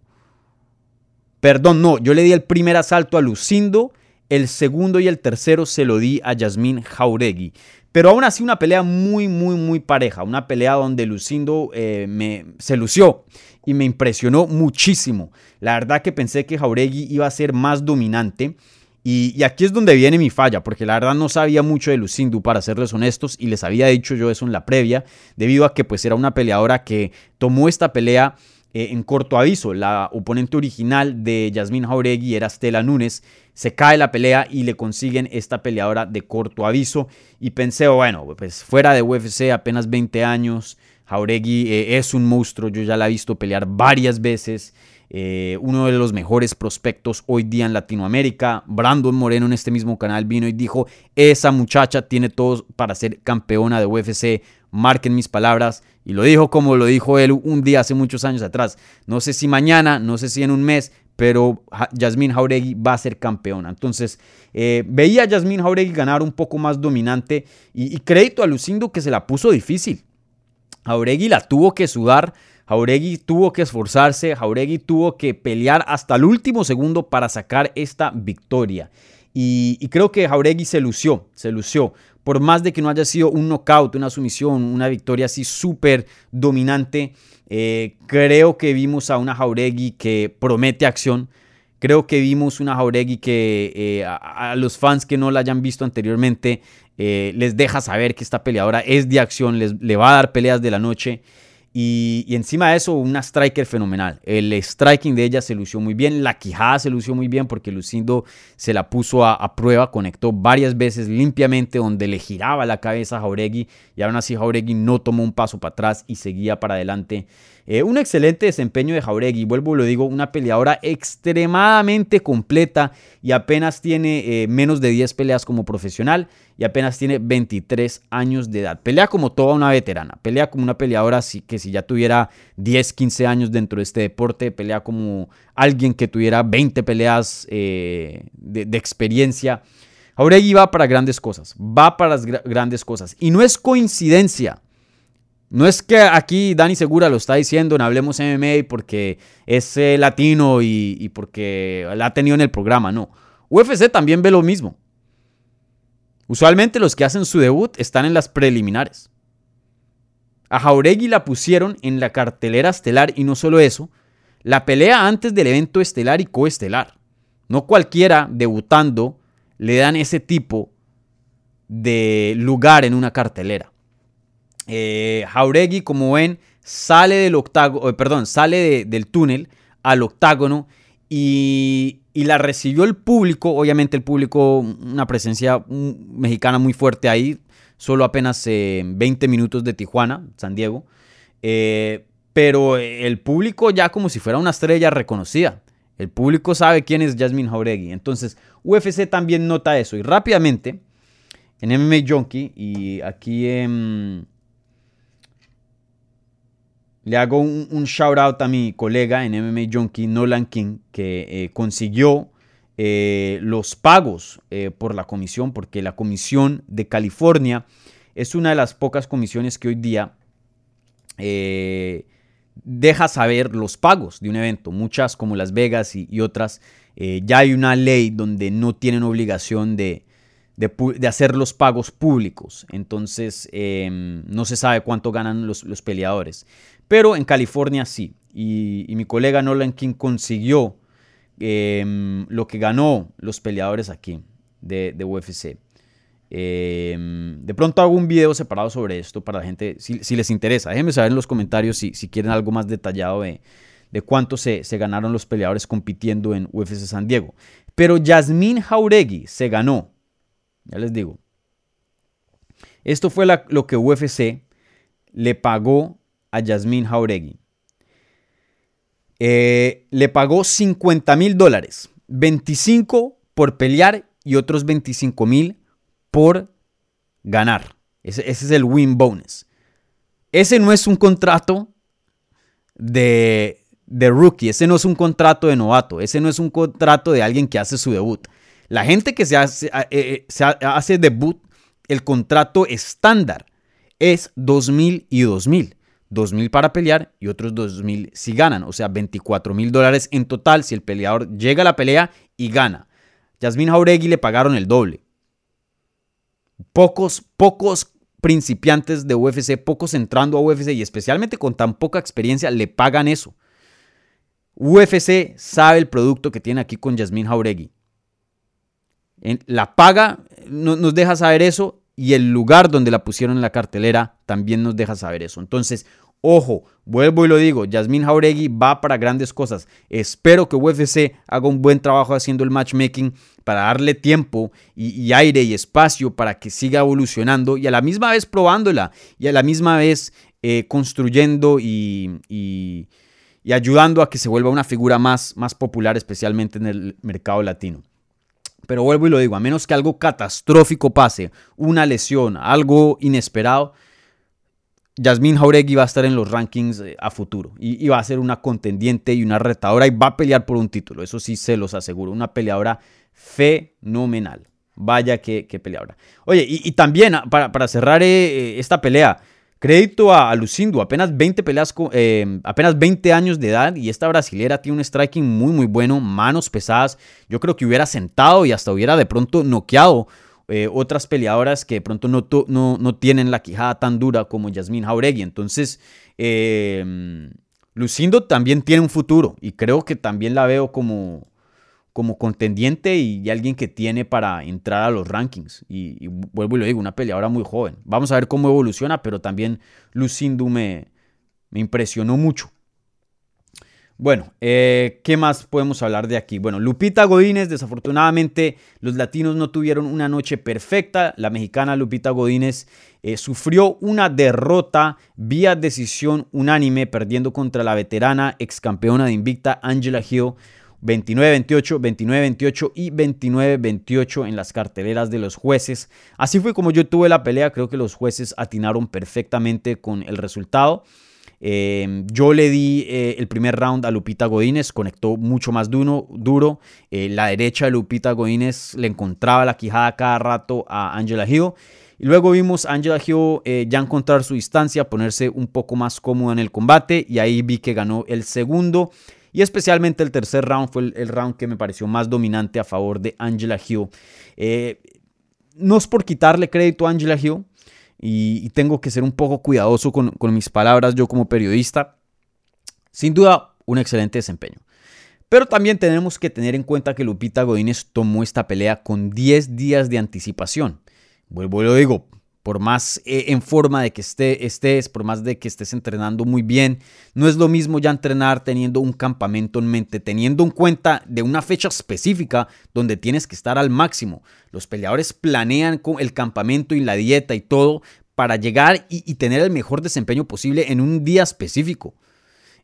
perdón, no, yo le di el primer asalto a Lucindo, el segundo y el tercero se lo di a Yasmín Jauregui. Pero aún así una pelea muy, muy, muy pareja. Una pelea donde Lucindo eh, me, se lució y me impresionó muchísimo. La verdad que pensé que Jauregui iba a ser más dominante. Y, aquí es donde viene mi falla, porque la verdad no sabía mucho de Lucindo, para serles honestos, y les había dicho yo eso en la previa, debido a que pues era una peleadora que tomó esta pelea eh, en corto aviso. La oponente original de Yasmín Jauregui era Stella Núñez. Se cae la pelea y le consiguen esta peleadora de corto aviso. Y pensé, bueno, pues fuera de UFC, apenas 20 años. Jauregui eh, es un monstruo, yo ya la he visto pelear varias veces. Eh, uno de los mejores prospectos hoy día en Latinoamérica. Brandon Moreno en este mismo canal vino y dijo, esa muchacha tiene todo para ser campeona de UFC marquen mis palabras. Y lo dijo como lo dijo él un día hace muchos años atrás. No sé si mañana, no sé si en un mes, pero Yasmín Jauregui va a ser campeona. Entonces, eh, veía a Yasmín Jauregui ganar un poco más dominante y, crédito a Lucindo que se la puso difícil. Jauregui la tuvo que sudar, Jauregui tuvo que esforzarse, Jauregui tuvo que pelear hasta el último segundo para sacar esta victoria. Y, creo que Jauregui se lució, se lució por más de que no haya sido un knockout, una sumisión, una victoria así súper dominante, eh, creo que vimos a una Jauregui que promete acción. Creo que vimos una Jauregui que eh, a, los fans que no la hayan visto anteriormente eh, les deja saber que esta peleadora es de acción, les, le va a dar peleas de la noche. Y, encima de eso, una striker fenomenal. El striking de ella se lució muy bien. La quijada se lució muy bien porque Lucindo se la puso a, prueba. Conectó varias veces limpiamente donde le giraba la cabeza a Jauregui. Y aún así Jauregui no tomó un paso para atrás y seguía para adelante. Eh, un excelente desempeño de Jauregui. Vuelvo, lo digo, una peleadora extremadamente completa y apenas tiene eh, menos de 10 peleas como profesional y apenas tiene 23 años de edad. Pelea como toda una veterana, pelea como una peleadora que si ya tuviera 10, 15 años dentro de este deporte, pelea como alguien que tuviera 20 peleas eh, de, experiencia. Jauregui va para grandes cosas, va para las grandes cosas. Y no es coincidencia. No es que aquí Dani Segura lo está diciendo en Hablemos MMA porque es eh, latino y, y porque la ha tenido en el programa, no. UFC también ve lo mismo. Usualmente los que hacen su debut están en las preliminares. A Jauregui la pusieron en la cartelera estelar y no solo eso, la pelea antes del evento estelar y coestelar. No cualquiera debutando le dan ese tipo de lugar en una cartelera. Eh, Jauregui, como ven, sale del octágono, eh, perdón, sale del túnel al octágono y, la recibió el público, obviamente el público, una presencia mexicana muy fuerte ahí, solo apenas 20 minutos de Tijuana, San Diego, eh, pero el público ya como si fuera una estrella reconocida. El público sabe quién es Jasmine Jauregui. Entonces, UFC también nota eso. Y rápidamente, en MMA Junkie, y aquí en le hago un, shout out a mi colega en MMA Junkie, Nolan King, que eh, consiguió eh, los pagos eh, por la comisión, porque la comisión de California es una de las pocas comisiones que hoy día deja saber los pagos de un evento. Muchas, como Las Vegas y, otras, ya hay una ley donde no tienen obligación de, hacer los pagos públicos. Entonces, em, no se sabe cuánto ganan los, peleadores. Pero en California sí. Y, mi colega Nolan King consiguió em, lo que ganó los peleadores aquí de, UFC. Em, de pronto hago un video separado sobre esto para la gente, si, les interesa. Déjenme saber en los comentarios si, quieren algo más detallado de, cuánto se, se, ganaron los peleadores compitiendo en UFC San Diego. Pero Yasmín Jauregui se ganó ya les digo. Esto fue lo que UFC le pagó a Yasmín Jauregui. Eh, le pagó 50 mil dólares, 25 por pelear y otros 25 mil por ganar. Ese, es el win bonus. Ese no es un contrato de, de rookie, ese no es un contrato de novato, ese no es un contrato de alguien que hace su debut. La gente que se hace, eh, eh, se hace debut, el contrato estándar es 2.000 y 2.000. 2.000 para pelear y otros 2.000 si ganan. O sea, 24 mil dólares en total si el peleador llega a la pelea y gana. Yasmin Jauregui le pagaron el doble. Pocos, pocos principiantes de UFC, pocos entrando a UFC y especialmente con tan poca experiencia le pagan eso. UFC sabe el producto que tiene aquí con Yasmin Jauregui la paga nos deja saber eso y el lugar donde la pusieron en la cartelera también nos deja saber eso. Entonces, ojo, vuelvo y lo digo, Yasmin Jauregui va para grandes cosas. Espero que UFC haga un buen trabajo haciendo el matchmaking para darle tiempo y, aire y espacio para que siga evolucionando y a la misma vez probándola y a la misma vez eh, construyendo y, y, ayudando a que se vuelva una figura más, más popular, especialmente en el mercado latino. Pero vuelvo y lo digo, a menos que algo catastrófico pase, una lesión, algo inesperado, Yasmin Jauregui va a estar en los rankings eh, a futuro y, va a ser una contendiente y una retadora y va a pelear por un título, eso sí se los aseguro, una peleadora fenomenal. Vaya que, peleadora. Oye, y, también ah, para, cerrar eh, esta pelea, Crédito a, Lucindo, apenas 20 peleas, eh, apenas 20 años de edad y esta brasilera tiene un striking muy muy bueno, manos pesadas. Yo creo que hubiera sentado y hasta hubiera de pronto noqueado eh, otras peleadoras que de pronto no, no, tienen la quijada tan dura como Yasmin Jauregui. Entonces, eh, Lucindo también tiene un futuro y creo que también la veo como, como contendiente y, alguien que tiene para entrar a los rankings. Y, vuelvo y lo digo, una peleadora muy joven. Vamos a ver cómo evoluciona, pero también Lucindu me, me impresionó mucho. Bueno, eh, ¿qué más podemos hablar de aquí? Bueno, Lupita Godínez, desafortunadamente los latinos no tuvieron una noche perfecta. La mexicana Lupita Godínez eh, sufrió una derrota vía decisión unánime, perdiendo contra la veterana ex campeona de Invicta Angela Hill 29-28, 29-28 y 29-28 en las carteleras de los jueces. Así fue como yo tuve la pelea, creo que los jueces atinaron perfectamente con el resultado. Em, yo le di eh, el primer round a Lupita Godínez, conectó mucho más duro. duro. Eh, la derecha de Lupita Godínez le encontraba la quijada cada rato a Angela Hill. Y luego vimos a Angela Hill eh, ya encontrar su distancia, ponerse un poco más cómoda en el combate y ahí vi que ganó el segundo. Y especialmente el tercer round fue el, round que me pareció más dominante a favor de Angela Hill. No es por quitarle crédito a Angela Hill, y, tengo que ser un poco cuidadoso con, mis palabras yo como periodista. Sin duda, un excelente desempeño. Pero también tenemos que tener en cuenta que Lupita Godínez tomó esta pelea con 10 días de anticipación. Vuelvo y lo digo, por más eh, en forma de que esté, estés, por más de que estés entrenando muy bien, no es lo mismo ya entrenar teniendo un campamento en mente, teniendo en cuenta de una fecha específica donde tienes que estar al máximo. Los peleadores planean con el campamento y la dieta y todo para llegar y, tener el mejor desempeño posible en un día específico.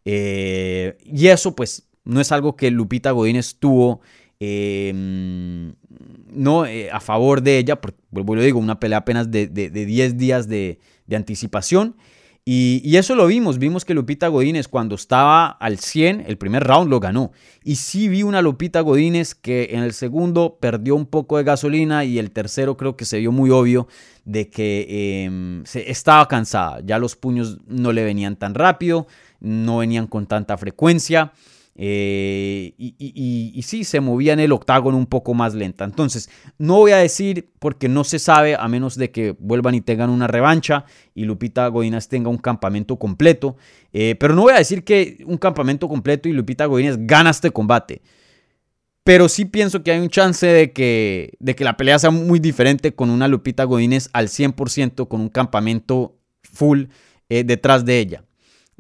Eh, y eso pues no es algo que Lupita Godínez tuvo Em, no eh, a favor de ella, porque vuelvo lo digo, una pelea apenas de, 10 días de, anticipación. Y, eso lo vimos, vimos que Lupita Godínez cuando estaba al 100, el primer round lo ganó. Y sí vi una Lupita Godínez que en el segundo perdió un poco de gasolina y el tercero creo que se vio muy obvio de que em, estaba cansada. Ya los puños no le venían tan rápido, no venían con tanta frecuencia. Eh, y, sí, se movía en el octágono un poco más lenta. Entonces, no voy a decir porque no se sabe, a menos de que vuelvan y tengan una revancha y Lupita Godínez tenga un campamento completo. Eh, pero no voy a decir que un campamento completo y Lupita Godínez gana este combate. Pero sí pienso que hay un chance de que, de que la pelea sea muy diferente con una Lupita Godínez al 100% con un campamento full eh, detrás de ella.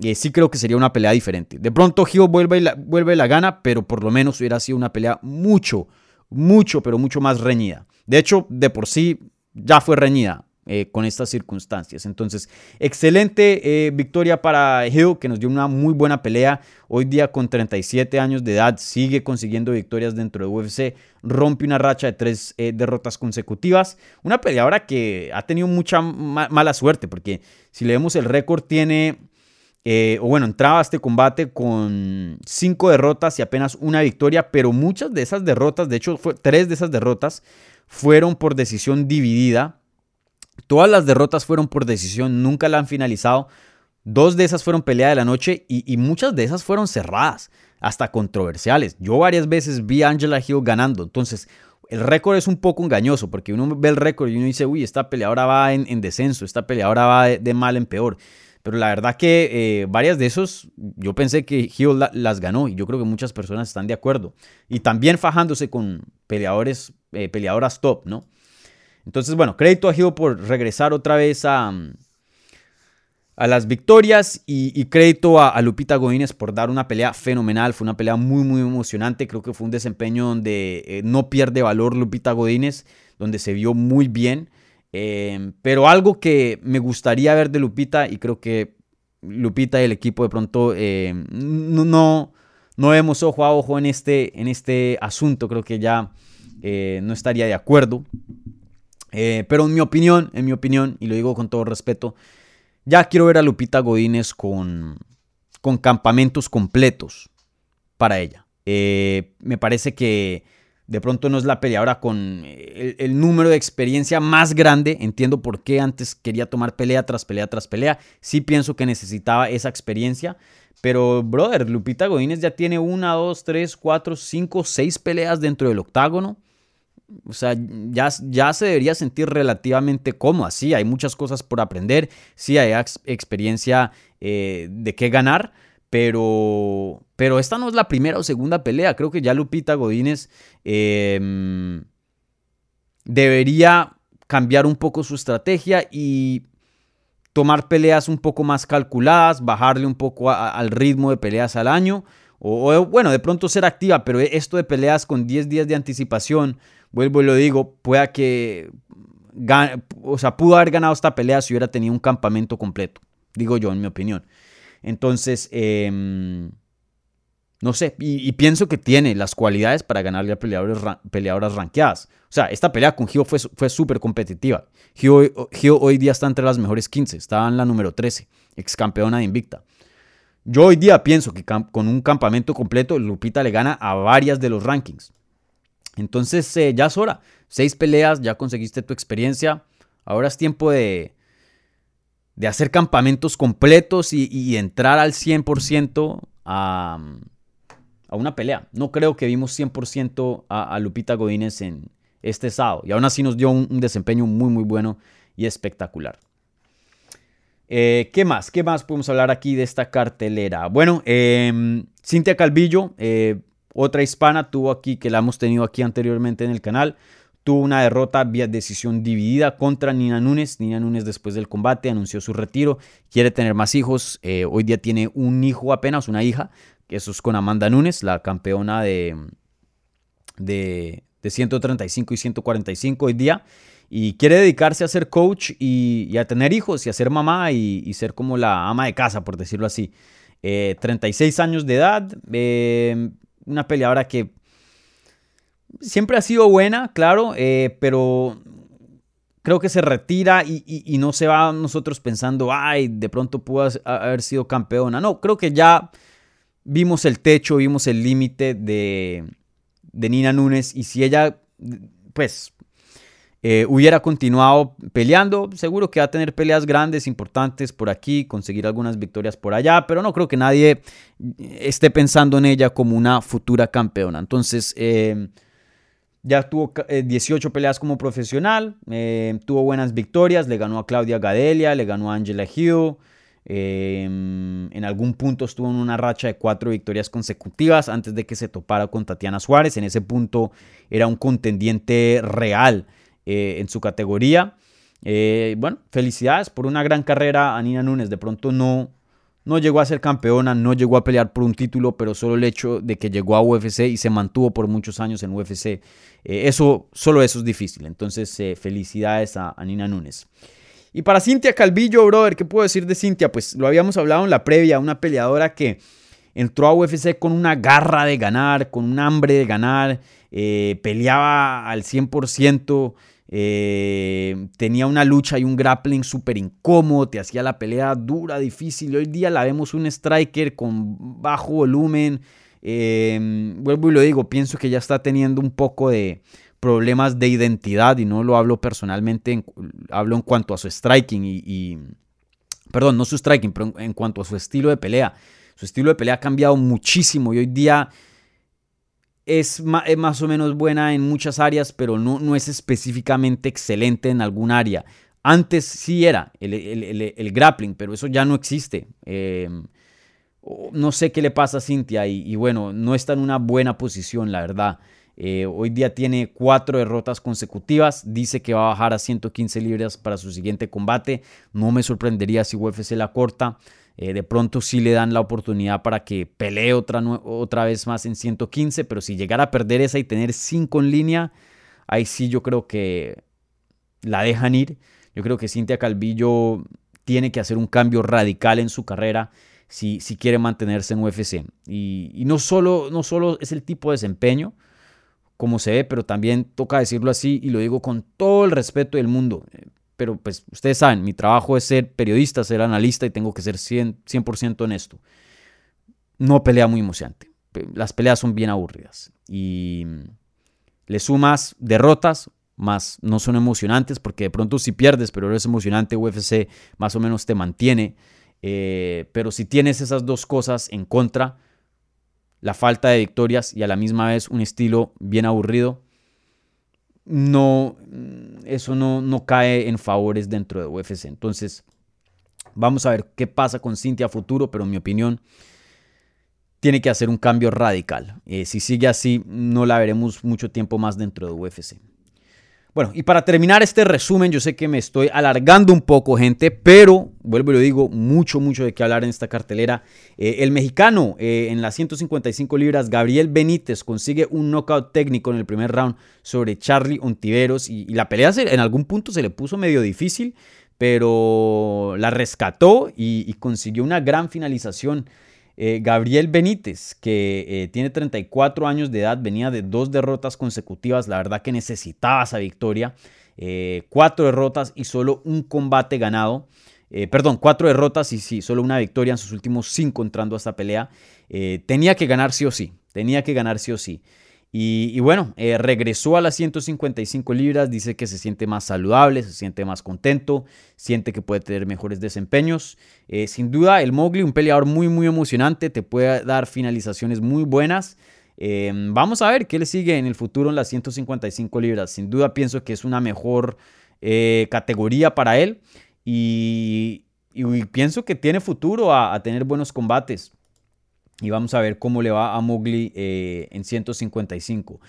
Eh, sí creo que sería una pelea diferente. De pronto Gio vuelve y la, vuelve la gana, pero por lo menos hubiera sido una pelea mucho, mucho, pero mucho más reñida. De hecho, de por sí ya fue reñida eh, con estas circunstancias. Entonces, excelente eh, victoria para Hill, que nos dio una muy buena pelea. Hoy día con 37 años de edad sigue consiguiendo victorias dentro de UFC. Rompe una racha de tres derrotas consecutivas. Una peleadora que ha tenido mucha mala suerte, porque si leemos el récord tiene eh, o bueno, entraba este combate con cinco derrotas y apenas una victoria, pero muchas de esas derrotas, de hecho, tres de esas derrotas fueron por decisión dividida. Todas las derrotas fueron por decisión, nunca la han finalizado. Dos de esas fueron pelea de la noche y, muchas de esas fueron cerradas, hasta controversiales. Yo varias veces vi a Angela Hill ganando, entonces el récord es un poco engañoso porque uno ve el récord y uno dice, uy, esta peleadora va en, descenso, esta peleadora va de mal en peor. Pero la verdad que eh, varias de esos, yo pensé que Hill las ganó y yo creo que muchas personas están de acuerdo. Y también fajándose con peleadores, eh, peleadoras top, ¿no? Entonces, bueno, crédito a Hill por regresar otra vez a, a las victorias y, crédito a, Lupita Godínez por dar una pelea fenomenal. Fue una pelea muy, muy emocionante. Creo que fue un desempeño donde eh, no pierde valor Lupita Godínez, donde se vio muy bien. Em, pero algo que me gustaría ver de Lupita, y creo que Lupita y el equipo de pronto em, no, no, vemos ojo a ojo en este, en este asunto, creo que ya eh, no estaría de acuerdo. Eh, pero en mi opinión, en mi opinión, y lo digo con todo respeto, ya quiero ver a Lupita Godínez con, con campamentos completos para ella. Eh, me parece que de pronto no es la peleadora con el, número de experiencia más grande. Entiendo por qué antes quería tomar pelea tras pelea tras pelea. Sí pienso que necesitaba esa experiencia. Pero, brother, Lupita Godínez ya tiene una, dos, tres, cuatro, cinco, seis peleas dentro del octágono. O sea, ya, ya se debería sentir relativamente cómoda. Sí, hay muchas cosas por aprender. Sí, hay experiencia eh, de qué ganar pero, pero esta no es la primera o segunda pelea. Creo que ya Lupita Godínez em, debería cambiar un poco su estrategia y tomar peleas un poco más calculadas, bajarle un poco al ritmo de peleas al año. O, bueno, de pronto ser activa, pero esto de peleas con 10 días de anticipación, vuelvo y lo digo, pueda que, o sea, pudo haber ganado esta pelea si hubiera tenido un campamento completo, digo yo, en mi opinión. Entonces, em, no sé, y, pienso que tiene las cualidades para ganarle a peleadores, peleadoras ranqueadas. O sea, esta pelea con Gio fue, fue súper competitiva. Gio, hoy día está entre las mejores 15, estaba en la número 13, ex campeona de Invicta. Yo hoy día pienso que con un campamento completo, Lupita le gana a varias de los rankings. Entonces, eh, ya es hora. Seis peleas, ya conseguiste tu experiencia. Ahora es tiempo de, de hacer campamentos completos y, entrar al 100% a, a, una pelea. No creo que vimos 100% a, Lupita Godínez en este sábado. Y aún así nos dio un, desempeño muy, muy bueno y espectacular. Eh, ¿Qué más? ¿Qué más podemos hablar aquí de esta cartelera? Bueno, eh, Cintia Calvillo, eh, otra hispana, tuvo aquí, que la hemos tenido aquí anteriormente en el canal tuvo una derrota vía decisión dividida contra Nina Núñez. Nina Núñez después del combate anunció su retiro, quiere tener más hijos. Eh, hoy día tiene un hijo apenas, una hija, que eso es con Amanda Núñez, la campeona de, de, 135 y 145 hoy día. Y quiere dedicarse a ser coach y, a tener hijos y a ser mamá y, ser como la ama de casa, por decirlo así. 36 eh, años de edad, eh, una peleadora que siempre ha sido buena, claro, eh, pero creo que se retira y, no se va nosotros pensando, ay, de pronto pudo haber sido campeona. No, creo que ya vimos el techo, vimos el límite de, de Nina Núñez y si ella, pues, eh, hubiera continuado peleando. Seguro que va a tener peleas grandes, importantes por aquí, conseguir algunas victorias por allá, pero no creo que nadie esté pensando en ella como una futura campeona. Entonces, eh, ya tuvo 18 eh, peleas como profesional, tuvo buenas victorias, le ganó a Claudia Gadelia, le ganó a Angela Hugh. en algún punto estuvo en una racha de cuatro victorias consecutivas antes de que se topara con Tatiana Suárez. En ese punto era un contendiente real eh, en su categoría. Eh, bueno, felicidades por una gran carrera a Nina Núñez. De pronto no, no llegó a ser campeona, no llegó a pelear por un título, pero solo el hecho de que llegó a UFC y se mantuvo por muchos años en UFC, eh, eso, solo eso es difícil. Entonces, felicidades a, Nina Núñez. Y para Cintia Calvillo, brother, ¿qué puedo decir de Cintia? Pues lo habíamos hablado en la previa, una peleadora que entró a UFC con una garra de ganar, con un hambre de ganar, peleaba al 100%. Eh, tenía una lucha y un grappling súper incómodo, te hacía la pelea dura, difícil. Hoy día la vemos un striker con bajo volumen. Eh, vuelvo y lo digo, pienso que ya está teniendo un poco de problemas de identidad y no lo hablo personalmente, hablo en cuanto a su striking y, perdón, no su striking, pero en cuanto a su estilo de pelea. Su estilo de pelea ha cambiado muchísimo y hoy día es, más o menos buena en muchas áreas, pero no, no es específicamente excelente en algún área. Antes sí era el, grappling, pero eso ya no existe. Em, no sé qué le pasa a Cintia y, bueno, no está en una buena posición, la verdad. Eh, hoy día tiene cuatro derrotas consecutivas. Dice que va a bajar a 115 libras para su siguiente combate. No me sorprendería si UFC la corta. Eh, de pronto sí le dan la oportunidad para que pelee otra, otra vez más en 115, pero si llegara a perder esa y tener 5 en línea, ahí sí yo creo que la dejan ir. Yo creo que Cintia Calvillo tiene que hacer un cambio radical en su carrera si, si quiere mantenerse en UFC. Y, no, solo, no solo es el tipo de desempeño, como se ve, pero también toca decirlo así y lo digo con todo el respeto del mundo pero pues ustedes saben, mi trabajo es ser periodista, ser analista y tengo que ser 100%, 100 honesto. No pelea muy emocionante. Las peleas son bien aburridas. Y le sumas derrotas, más no son emocionantes, porque de pronto si pierdes, pero eres emocionante, UFC más o menos te mantiene. Eh, pero si tienes esas dos cosas en contra, la falta de victorias y a la misma vez un estilo bien aburrido, no, eso no, no cae en favores dentro de UFC. Entonces, vamos a ver qué pasa con Cintia futuro, pero en mi opinión, tiene que hacer un cambio radical. Eh, si sigue así, no la veremos mucho tiempo más dentro de UFC. Bueno, y para terminar este resumen, yo sé que me estoy alargando un poco, gente, pero vuelvo y lo digo, mucho, mucho de qué hablar en esta cartelera. Eh, el mexicano eh, en las 155 libras, Gabriel Benítez, consigue un knockout técnico en el primer round sobre Charlie Ontiveros y, la pelea en algún punto se le puso medio difícil, pero la rescató y consiguió una gran finalización. Eh, Gabriel Benítez, que eh, tiene 34 años de edad, venía de dos derrotas consecutivas, la verdad que necesitaba esa victoria. Eh, cuatro derrotas y solo un combate ganado. perdón, cuatro derrotas y sí, solo una victoria en sus últimos cinco entrando a esta pelea. tenía que ganar sí o sí, tenía que ganar sí o sí. Y, bueno, eh, regresó a las 155 libras, dice que se siente más saludable, se siente más contento, siente que puede tener mejores desempeños. Eh, sin duda, el Mowgli, un peleador muy, muy emocionante, te puede dar finalizaciones muy buenas. Em, vamos a ver qué le sigue en el futuro en las 155 libras. Sin duda pienso que es una mejor eh, categoría para él y, pienso que tiene futuro a tener buenos combates y vamos a ver cómo le va a Mowgli eh, en 155.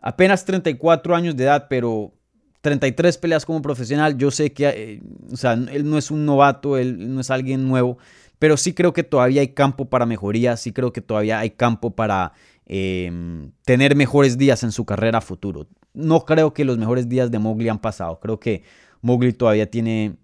Apenas 34 años de edad, pero 33 peleas como profesional. Yo sé que, eh, o sea, él no es un novato, él no es alguien nuevo, pero sí creo que todavía hay campo para mejoría, sí creo que todavía hay campo para em, tener mejores días en su carrera futuro. No creo que los mejores días de Mowgli han pasado, creo que Mowgli todavía tiene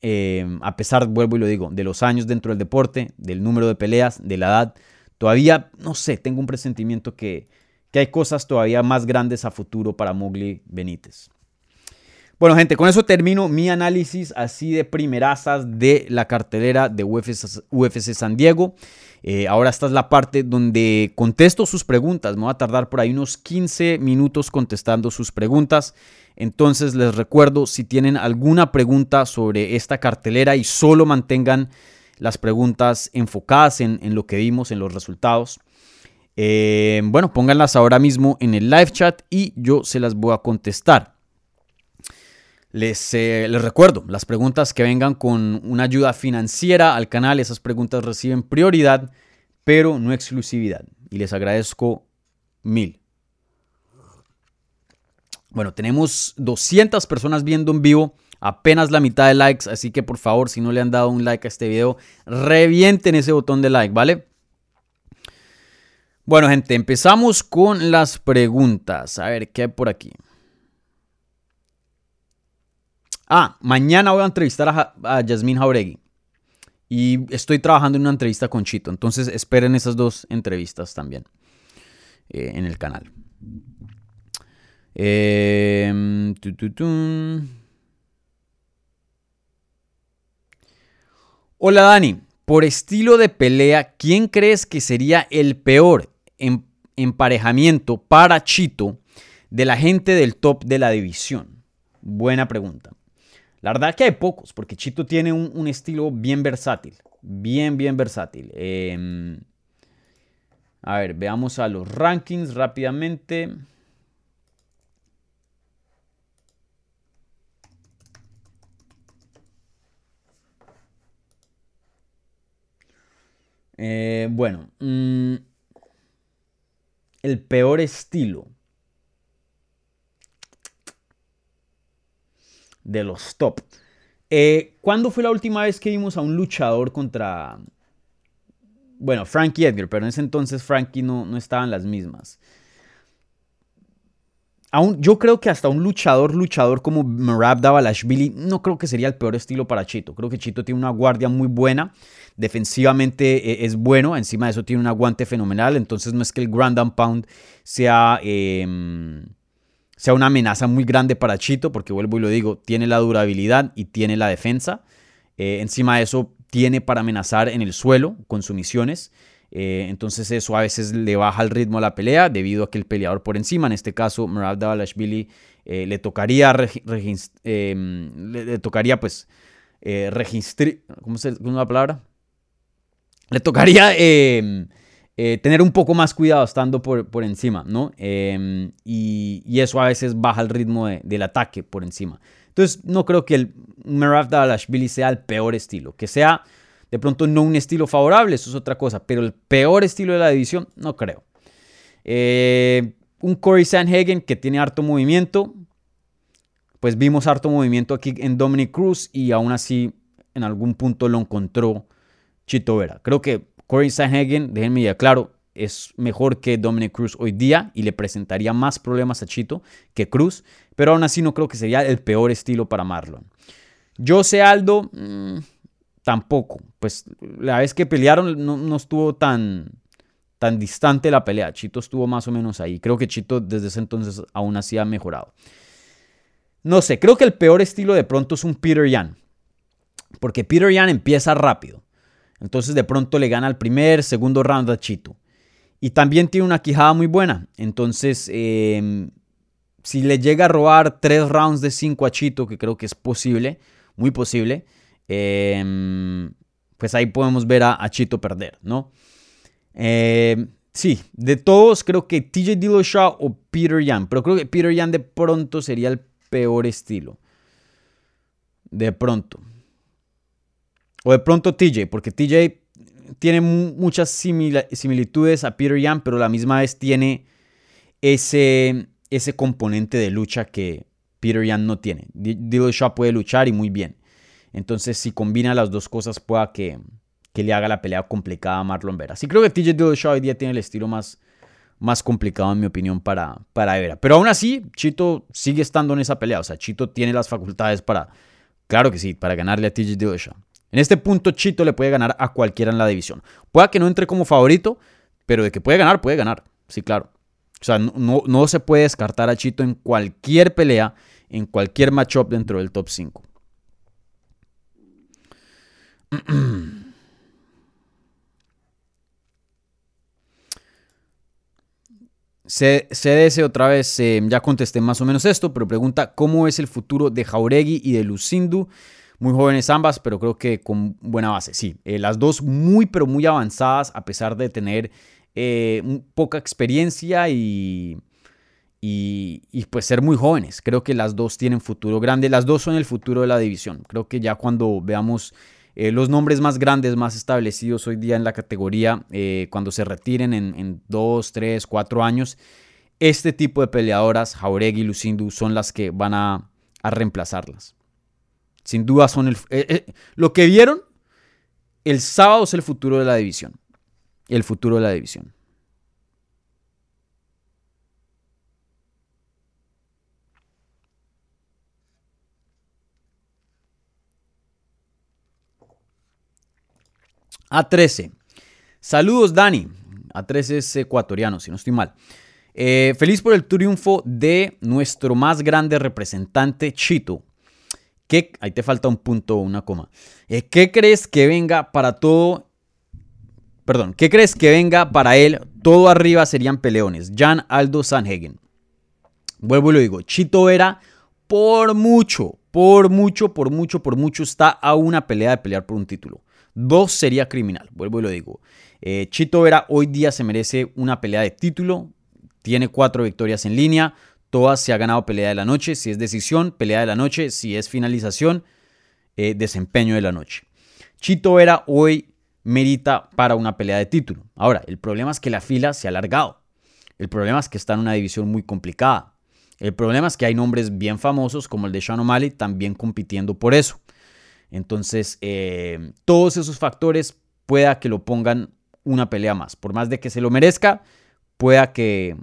Em, a pesar, vuelvo y lo digo, de los años dentro del deporte, del número de peleas, de la edad, todavía, no sé, tengo un presentimiento que, que hay cosas todavía más grandes a futuro para Mowgli Benítez. Bueno, gente, con eso termino mi análisis así de primerazas de la cartelera de UFC, San Diego. Eh, ahora esta es la parte donde contesto sus preguntas. Me voy a tardar por ahí unos 15 minutos contestando sus preguntas. Entonces les recuerdo, si tienen alguna pregunta sobre esta cartelera y solo mantengan las preguntas enfocadas en, lo que vimos, en los resultados. Eh, bueno, pónganlas ahora mismo en el live chat y yo se las voy a contestar. Les, eh, les, recuerdo, las preguntas que vengan con una ayuda financiera al canal, esas preguntas reciben prioridad, pero no exclusividad. Y les agradezco mil. Bueno, tenemos 200 personas viendo en vivo, apenas la mitad de likes, así que por favor, si no le han dado un like a este video, revienten ese botón de like, ¿vale? Bueno, gente, empezamos con las preguntas. A ver, ¿qué hay por aquí? Ah, mañana voy a entrevistar a, a Yasmín Jauregui. Y estoy trabajando en una entrevista con Chito. Entonces esperen esas dos entrevistas también eh, en el canal. Em, Hola Dani, por estilo de pelea, ¿quién crees que sería el peor em, emparejamiento para Chito de la gente del top de la división? Buena pregunta. La verdad que hay pocos, porque Chito tiene un, estilo bien versátil, bien, bien versátil. Em, a ver, veamos a los rankings rápidamente. Eh, bueno, mm, el peor estilo de los top. Eh, ¿Cuándo fue la última vez que vimos a un luchador contra... Bueno, Frankie Edgar, pero en ese entonces Frankie no, no estaba en las mismas yo creo que hasta un luchador, luchador como Marab Davalashvili, no creo que sería el peor estilo para Chito. Creo que Chito tiene una guardia muy buena, defensivamente eh, es bueno, encima de eso tiene un aguante fenomenal, entonces no es que el Grand Pound sea, em, sea una amenaza muy grande para Chito, porque vuelvo y lo digo, tiene la durabilidad y tiene la defensa. Eh, encima de eso, tiene para amenazar en el suelo con sumisiones. Eh, entonces eso a veces le baja el ritmo a la pelea debido a que el peleador por encima, en este caso Merab Davalashvili, eh, le tocaría, em, le, tocaría pues registrar, ¿cómo se llama la palabra? Le tocaría em, tener un poco más cuidado estando por, por encima, ¿no? Em, y, eso a veces baja el ritmo del ataque por encima. Entonces no creo que el Merab Davalashvili sea el peor estilo, que sea de pronto no un estilo favorable, eso es otra cosa, pero el peor estilo de la división, no creo. Eh, un Corey Sanhagen que tiene harto movimiento, pues vimos harto movimiento aquí en Dominic Cruz y aún así en algún punto lo encontró Chito Vera. Creo que Corey Sanhagen, déjenme ya claro, es mejor que Dominic Cruz hoy día y le presentaría más problemas a Chito que Cruz, pero aún así no creo que sería el peor estilo para Marlon. Jose Aldo, mm, tampoco. Pues la vez que pelearon no, estuvo tan, tan distante la pelea. Chito estuvo más o menos ahí. Creo que Chito desde ese entonces aún así ha mejorado. No sé, creo que el peor estilo de pronto es un Peter Yan. Porque Peter Yan empieza rápido. Entonces de pronto le gana el primer, segundo round a Chito. Y también tiene una quijada muy buena. Entonces, em, si le llega a robar tres rounds de cinco a Chito, que creo que es posible, muy posible, Em, pues ahí podemos ver a, Chito perder, ¿no? Em, sí, de todos creo que TJ Dillashaw o Peter Yan, pero creo que Peter Yan de pronto sería el peor estilo. De pronto. O de pronto TJ, porque TJ tiene muchas similitudes a Peter Yan, pero a la misma vez tiene ese, ese componente de lucha que Peter Yan no tiene. Dillashaw puede luchar y muy bien. Entonces, si combina las dos cosas, pueda que, le haga la pelea complicada a Marlon Vera. Sí creo que TJ Dillashaw hoy día tiene el estilo más, más complicado, en mi opinión, para, para Vera. Pero aún así, Chito sigue estando en esa pelea. O sea, Chito tiene las facultades para, claro que sí, para ganarle a TJ Dillashaw. En este punto, Chito le puede ganar a cualquiera en la división. Pueda que no entre como favorito, pero de que puede ganar, puede ganar. Sí, claro. O sea, no, no se puede descartar a Chito en cualquier pelea, en cualquier matchup dentro del top 5. CDS otra vez, eh, ya contesté más o menos esto, pero pregunta, ¿cómo es el futuro de Jauregui y de Lucindu? Muy jóvenes ambas, pero creo que con buena base. Sí, eh, las dos muy, pero muy avanzadas, a pesar de tener eh, poca experiencia y, y, pues ser muy jóvenes. Creo que las dos tienen futuro grande. Las dos son el futuro de la división. Creo que ya cuando veamos eh, los nombres más grandes, más establecidos hoy día en la categoría, cuando se retiren en, dos, tres, cuatro años, este tipo de peleadoras, Jauregui y Lucindu, son las que van a, reemplazarlas. Sin duda son el... Eh, lo que vieron el sábado es el futuro de la división. El futuro de la división. A13. Saludos, Dani. A13 es ecuatoriano, si no estoy mal. Eh, feliz por el triunfo de nuestro más grande representante, Chito. ¿Qué, ahí te falta un punto o una coma. Eh, ¿Qué crees que venga para todo? Perdón, ¿qué crees que venga para él? Todo arriba serían peleones. Jan Aldo Sanhagen. Vuelvo y lo digo. Chito era por mucho, por mucho, por mucho, por mucho está a una pelea de pelear por un título. Dos sería criminal, vuelvo y lo digo. Eh, Chito Vera hoy día se merece una pelea de título, tiene cuatro victorias en línea, todas se ha ganado pelea de la noche, si es decisión, pelea de la noche, si es finalización, eh, desempeño de la noche. Chito Vera hoy merita para una pelea de título. Ahora, el problema es que la fila se ha alargado. El problema es que está en una división muy complicada. El problema es que hay nombres bien famosos como el de Sean O'Malley también compitiendo por eso. Entonces, eh, todos esos factores pueda que lo pongan una pelea más. Por más de que se lo merezca, pueda que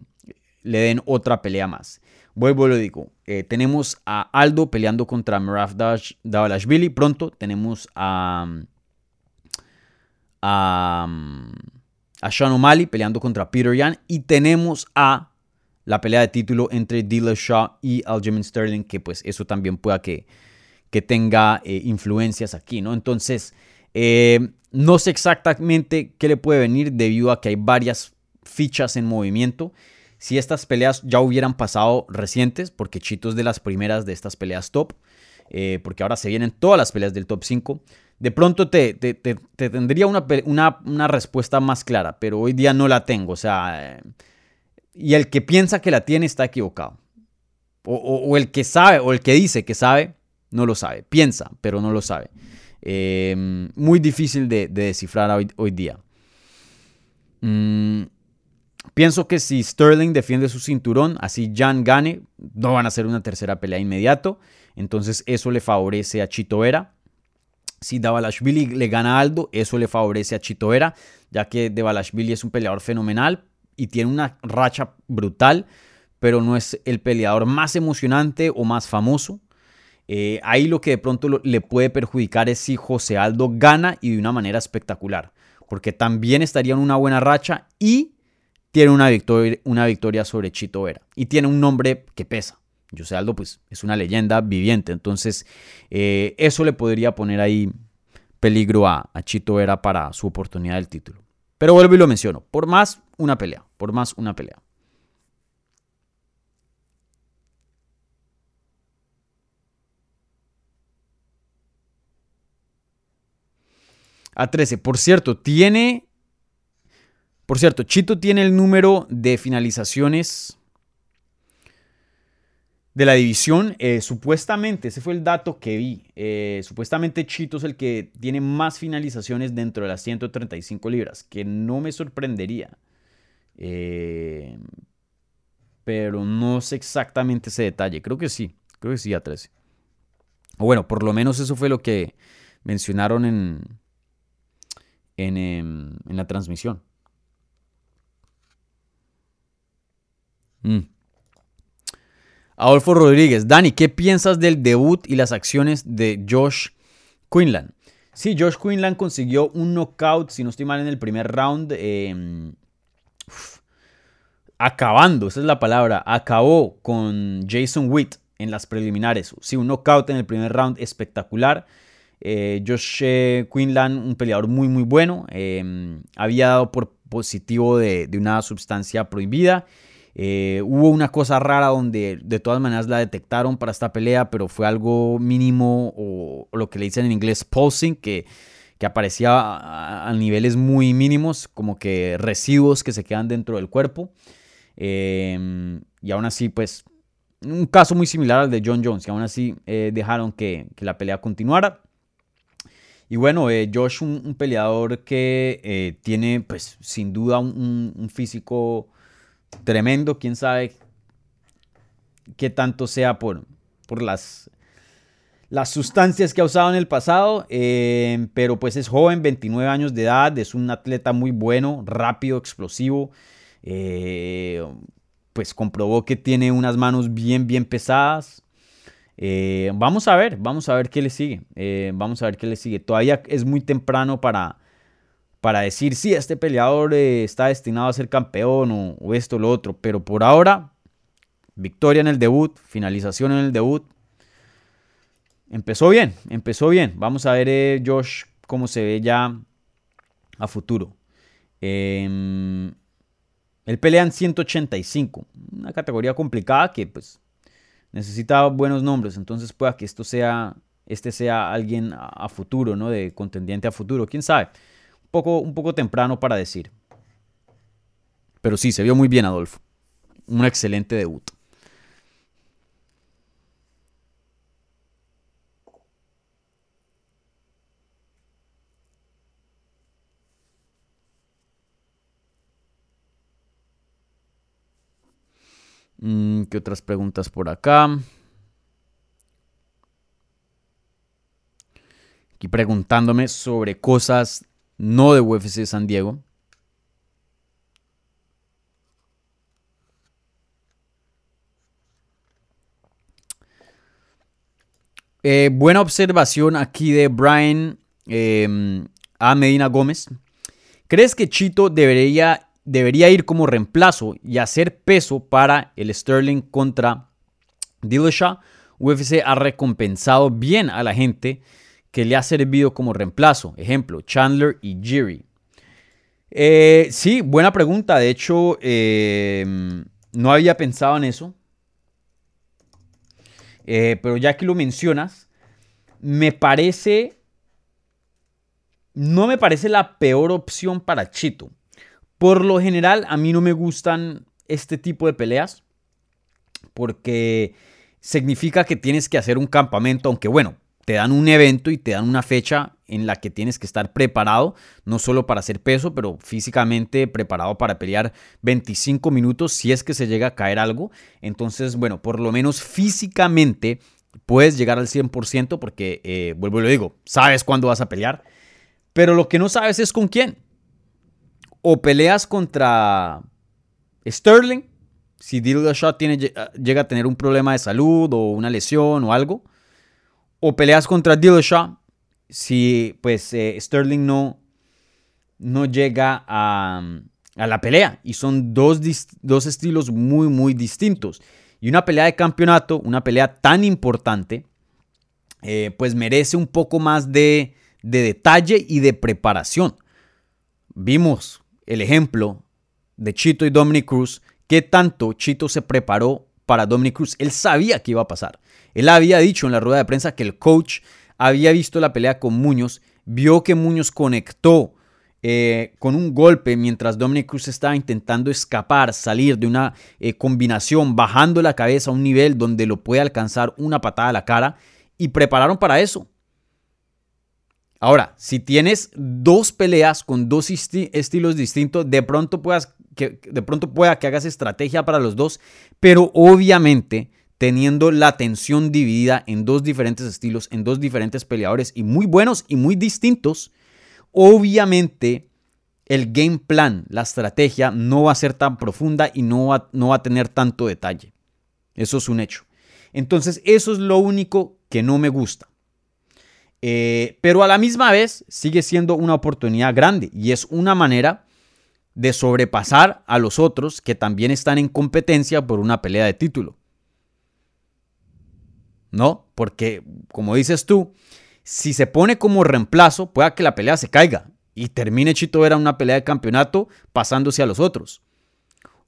le den otra pelea más. Vuelvo y lo digo. Eh, tenemos a Aldo peleando contra Maraf Davalashvili. Pronto tenemos a, a, a Sean O'Malley peleando contra Peter Yan. Y tenemos a la pelea de título entre Dillashaw Shaw y Aljamain Sterling. Que pues eso también pueda que que tenga eh, influencias aquí, ¿no? Entonces, eh, no sé exactamente qué le puede venir debido a que hay varias fichas en movimiento. Si estas peleas ya hubieran pasado recientes, porque Chito es de las primeras de estas peleas top, eh, porque ahora se vienen todas las peleas del top 5, de pronto te, tendría una, una, respuesta más clara, pero hoy día no la tengo. O sea, y el que piensa que la tiene está equivocado. o, el que sabe, o el que dice que sabe, no lo sabe. Piensa, pero no lo sabe. Em, muy difícil de, descifrar hoy, día. Mm, pienso que si Sterling defiende su cinturón, así Jan gane, no van a hacer una tercera pelea inmediato. Entonces eso le favorece a Chito Vera. Si Davalashvili le gana a Aldo, eso le favorece a Chito Vera, ya que Davalashvili es un peleador fenomenal y tiene una racha brutal, pero no es el peleador más emocionante o más famoso. Eh, ahí lo que de pronto le puede perjudicar es si José Aldo gana y de una manera espectacular, porque también estaría en una buena racha y tiene una victoria, una victoria sobre Chito Vera y tiene un nombre que pesa. José Aldo pues es una leyenda viviente, entonces eh, eso le podría poner ahí peligro a, a Chito Vera para su oportunidad del título. Pero vuelvo y lo menciono, por más una pelea, por más una pelea. a 13. Por cierto, tiene. Por cierto, Chito tiene el número de finalizaciones de la división. Eh, supuestamente, ese fue el dato que vi. Eh, supuestamente Chito es el que tiene más finalizaciones dentro de las 135 libras, que no me sorprendería. Eh, pero no sé exactamente ese detalle. Creo que sí, creo que sí a 13. O bueno, por lo menos eso fue lo que mencionaron en, Em, en, la transmisión. Mm. Adolfo Rodríguez, Dani, ¿qué piensas del debut y las acciones de Josh Quinlan? Sí, Josh Quinlan consiguió un knockout, si no estoy mal, en el primer round. Em, acabando, esa es la palabra. Acabó con Jason Witt en las preliminares. Sí, un knockout en el primer round espectacular. Eh, Josh eh, Quinlan, un peleador muy muy bueno, em, había dado por positivo de, una sustancia prohibida. Eh, hubo una cosa rara donde de todas maneras la detectaron para esta pelea, pero fue algo mínimo o, lo que le dicen en inglés pulsing, que, que aparecía a, niveles muy mínimos, como que residuos que se quedan dentro del cuerpo. Em, y aún así, pues, un caso muy similar al de John Jones, que aún así eh, dejaron que, la pelea continuara. Y bueno, eh, Josh, un, peleador que tiene, pues, sin duda un físico tremendo, quién sabe qué tanto sea por, por las, las sustancias que ha usado en el pasado, eh, pero pues es joven, 29 años de edad, es un atleta muy bueno, rápido, explosivo, eh, pues comprobó que tiene unas manos bien, bien pesadas. Eh, vamos a ver, vamos a ver qué le sigue, vamos a ver qué le sigue. Todavía es muy temprano para, para decir, si este peleador eh, está destinado a ser campeón o, esto o lo otro. Pero por ahora, victoria en el debut, finalización en el debut. Empezó bien, empezó bien. Vamos a ver, eh, Josh, cómo se ve ya a futuro. Eh, él pelea en 185, una categoría complicada que pues necesita buenos nombres, entonces pueda que esto sea, este sea alguien a futuro, ¿no? De contendiente a futuro, quién sabe poco, un poco temprano para decir. Pero sí, se vio muy bien Adolfo. Un excelente debut. Mm, ¿Qué otras preguntas por acá? Aquí preguntándome sobre cosas no de UFC San Diego. Eh, buena observación aquí de Brian em, a Medina Gómez. ¿Crees que Chito debería, debería ir como reemplazo y hacer peso para el Sterling contra Dillashaw? UFC ha recompensado bien a la gente que le ha servido como reemplazo. Ejemplo, Chandler y Jiri. Eh, sí, buena pregunta. De hecho, em, no había pensado en eso. Eh, pero ya que lo mencionas, me parece... No me parece la peor opción para Chito. Por lo general, a mí no me gustan este tipo de peleas. Porque significa que tienes que hacer un campamento, aunque bueno, te dan un evento y te dan una fecha en la que tienes que estar preparado, no solo para hacer peso, pero físicamente preparado para pelear 25 minutos si es que se llega a caer algo. Entonces, bueno, por lo menos físicamente puedes llegar al 100% porque, eh, vuelvo y lo digo, sabes cuándo vas a pelear, pero lo que no sabes es con quién. O peleas contra Sterling, si Dillashaw tiene, llega a tener un problema de salud o una lesión o algo o peleas contra Dillashaw si pues eh, Sterling no, no llega a, la pelea. Y son dos, dos, estilos muy, muy distintos. Y una pelea de campeonato, una pelea tan importante, eh, pues merece un poco más de, de detalle y de preparación. Vimos el ejemplo de Chito y Dominic Cruz, qué tanto Chito se preparó para Dominic Cruz. Él sabía que iba a pasar. Él había dicho en la rueda de prensa que el coach había visto la pelea con Muñoz, vio que Muñoz conectó eh, con un golpe mientras Dominic Cruz estaba intentando escapar, salir de una eh, combinación, bajando la cabeza a un nivel donde lo puede alcanzar una patada a la cara y prepararon para eso. Ahora, si tienes dos peleas con dos estilos distintos, de pronto puedas que de pronto pueda que hagas estrategia para los dos, pero obviamente teniendo la atención dividida en dos diferentes estilos, en dos diferentes peleadores y muy buenos y muy distintos, obviamente el game plan, la estrategia no va a ser tan profunda y no va, no va a tener tanto detalle. Eso es un hecho. Entonces, eso es lo único que no me gusta. Eh, pero a la misma vez sigue siendo una oportunidad grande y es una manera de sobrepasar a los otros que también están en competencia por una pelea de título. ¿no? Porque, como dices tú, si se pone como reemplazo, pueda que la pelea se caiga y termine Chito Vera una pelea de campeonato pasándose a los otros.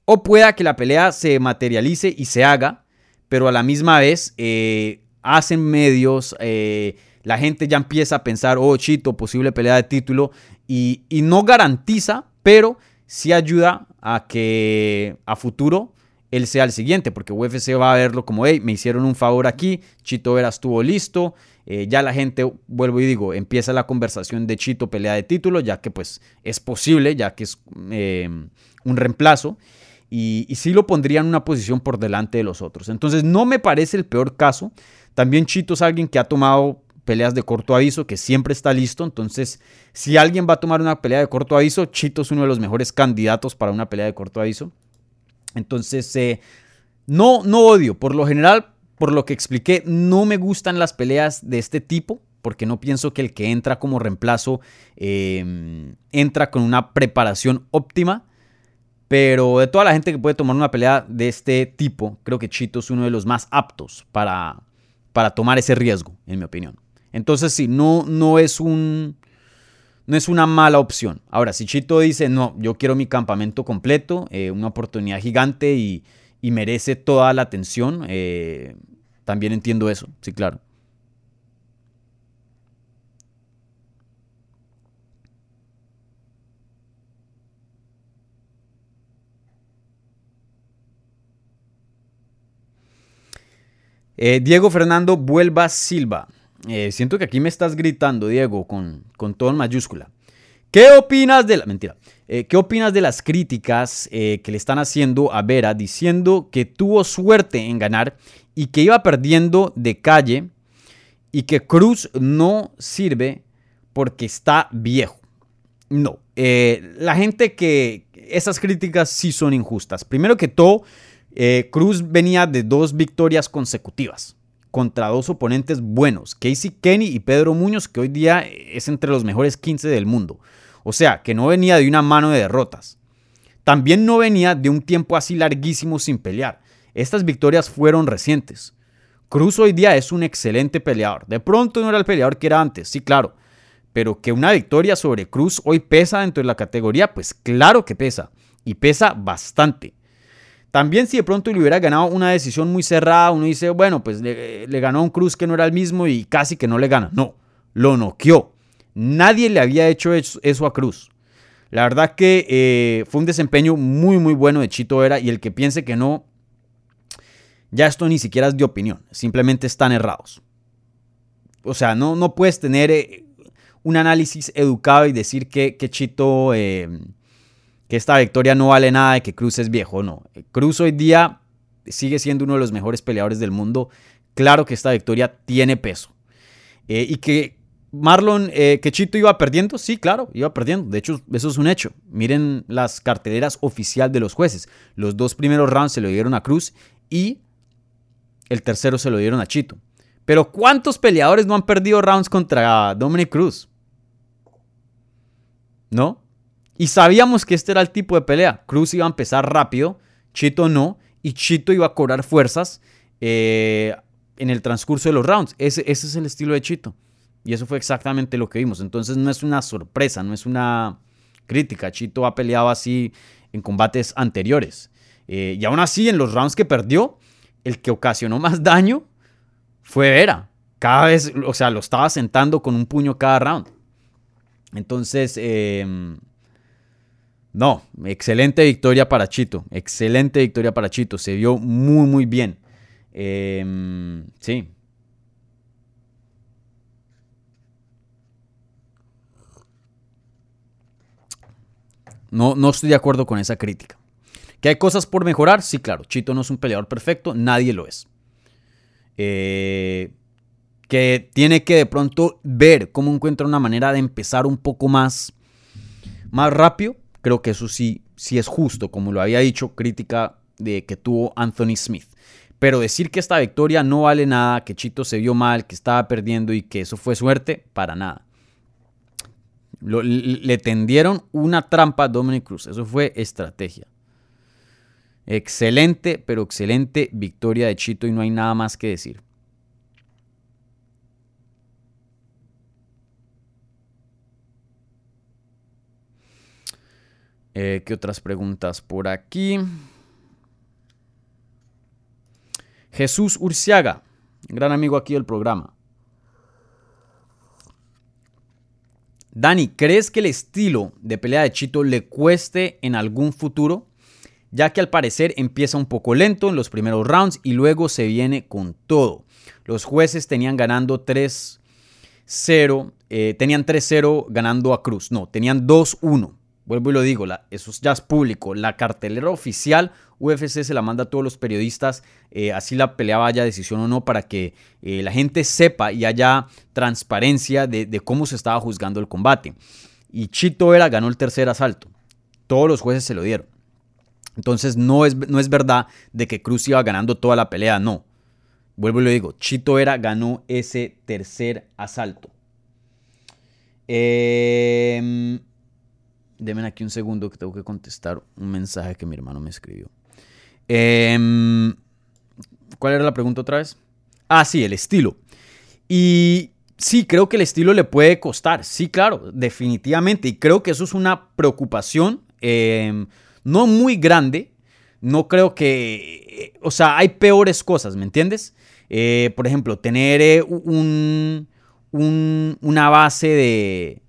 O pueda que la pelea se materialice y se haga, pero a la misma vez eh, hacen medios, eh, la gente ya empieza a pensar, oh, chito, posible pelea de título, y, y no garantiza, pero sí ayuda a que a futuro él sea el siguiente, porque UFC va a verlo como, hey, me hicieron un favor aquí, Chito Vera estuvo listo, eh, ya la gente, vuelvo y digo, empieza la conversación de Chito pelea de título, ya que pues es posible, ya que es eh, un reemplazo, y, y sí lo pondría en una posición por delante de los otros. Entonces no me parece el peor caso. También Chito es alguien que ha tomado peleas de corto aviso, que siempre está listo. Entonces, si alguien va a tomar una pelea de corto aviso, Chito es uno de los mejores candidatos para una pelea de corto aviso. Entonces, eh, no, no odio. Por lo general, por lo que expliqué, no me gustan las peleas de este tipo, porque no pienso que el que entra como reemplazo eh, entra con una preparación óptima. Pero de toda la gente que puede tomar una pelea de este tipo, creo que Chito es uno de los más aptos para, para tomar ese riesgo, en mi opinión. Entonces, sí, no, no es un. No es una mala opción. Ahora, si Chito dice, no, yo quiero mi campamento completo, eh, una oportunidad gigante y, merece toda la atención, eh, también entiendo eso, sí, claro. Eh, Diego Fernando Vuelva Silva. Eh, siento que aquí me estás gritando, Diego, con, con todo en mayúscula. ¿Qué opinas de la mentira? Eh, ¿Qué opinas de las críticas eh, que le están haciendo a Vera diciendo que tuvo suerte en ganar y que iba perdiendo de calle y que Cruz no sirve porque está viejo? No, la gente que esas críticas sí son injustas. Primero que todo, Cruz venía de dos victorias consecutivas contra dos oponentes buenos, Casey Kenny y Pedro Muñoz, que hoy día es entre los mejores 15 del mundo. O sea, que no venía de una mano de derrotas. También no venía de un tiempo así larguísimo sin pelear. Estas victorias fueron recientes. Cruz hoy día es un excelente peleador. De pronto no era el peleador que era antes, sí, claro. Pero que una victoria sobre Cruz hoy pesa dentro de la categoría, pues claro que pesa. Y pesa bastante. También si de pronto le hubiera ganado una decisión muy cerrada, uno dice, bueno, pues le, ganó a un Cruz que no era el mismo y casi que no le gana. No, lo noqueó. Nadie le había hecho eso a Cruz. La verdad que eh, fue un desempeño muy, muy bueno de Chito Vera y el que piense que no, ya esto ni siquiera es de opinión, simplemente están errados. O sea, no, no puedes tener eh, un análisis educado y decir que, Chito... Eh, que esta victoria no vale nada de que Cruz es viejo, no. Cruz hoy día sigue siendo uno de los mejores peleadores del mundo. Claro que esta victoria tiene peso. Eh, y que Marlon, eh, que Chito iba perdiendo, sí, claro, iba perdiendo. De hecho, eso es un hecho. Miren las carteleras oficial de los jueces. Los dos primeros rounds se lo dieron a Cruz y el tercero se lo dieron a Chito. Pero ¿cuántos peleadores no han perdido rounds contra Dominic Cruz? ¿No? Y sabíamos que este era el tipo de pelea. Cruz iba a empezar rápido, Chito no, y Chito iba a cobrar fuerzas eh, en el transcurso de los rounds. Ese, ese es el estilo de Chito. Y eso fue exactamente lo que vimos. Entonces no es una sorpresa, no es una crítica. Chito ha peleado así en combates anteriores. Eh, y aún así, en los rounds que perdió, el que ocasionó más daño fue Vera. Cada vez, o sea, lo estaba sentando con un puño cada round. Entonces, eh, no, excelente victoria para Chito. Excelente victoria para Chito. Se vio muy, muy bien. Em, sí. No, no estoy de acuerdo con esa crítica. ¿Que hay cosas por mejorar? Sí, claro. Chito no es un peleador perfecto. Nadie lo es. Eh, que tiene que de pronto ver cómo encuentra una manera de empezar un poco más, más rápido Creo que eso sí, sí es justo, como lo había dicho, crítica de que tuvo Anthony Smith. Pero decir que esta victoria no vale nada, que Chito se vio mal, que estaba perdiendo y que eso fue suerte, para nada. le tendieron una trampa a Dominic Cruz. Eso fue estrategia. Excelente, pero excelente victoria de Chito y no hay nada más que decir. Eh, ¿Qué otras preguntas por aquí? Jesús Urciaga, gran amigo aquí del programa. Dani, ¿crees que el estilo de pelea de Chito le cueste en algún futuro? Ya que al parecer empieza un poco lento en los primeros rounds y luego se viene con todo. Los jueces tenían ganando 3-0, eh, tenían 3-0 ganando a Cruz, no, tenían 2-1. Vuelvo y lo digo, eso ya es público. La cartelera oficial UFC se la manda a todos los periodistas, eh, así la pelea vaya decisión o no, para que eh, la gente sepa y haya transparencia de, cómo se estaba juzgando el combate. Y Chito Vera ganó el tercer asalto. Todos los jueces se lo dieron. Entonces no es, no es verdad de que Cruz iba ganando toda la pelea, no. Vuelvo y lo digo, Chito Vera ganó ese tercer asalto. Eh, Denme aquí un segundo que tengo que contestar un mensaje que mi hermano me escribió. Em, ¿Cuál era la pregunta otra vez? Ah, sí, el estilo. Y sí, creo que el estilo le puede costar. Sí, claro, definitivamente. Y creo que eso es una preocupación em, no muy grande. No creo que... O sea, hay peores cosas, ¿me entiendes? Eh, por ejemplo, tener eh, un, una base de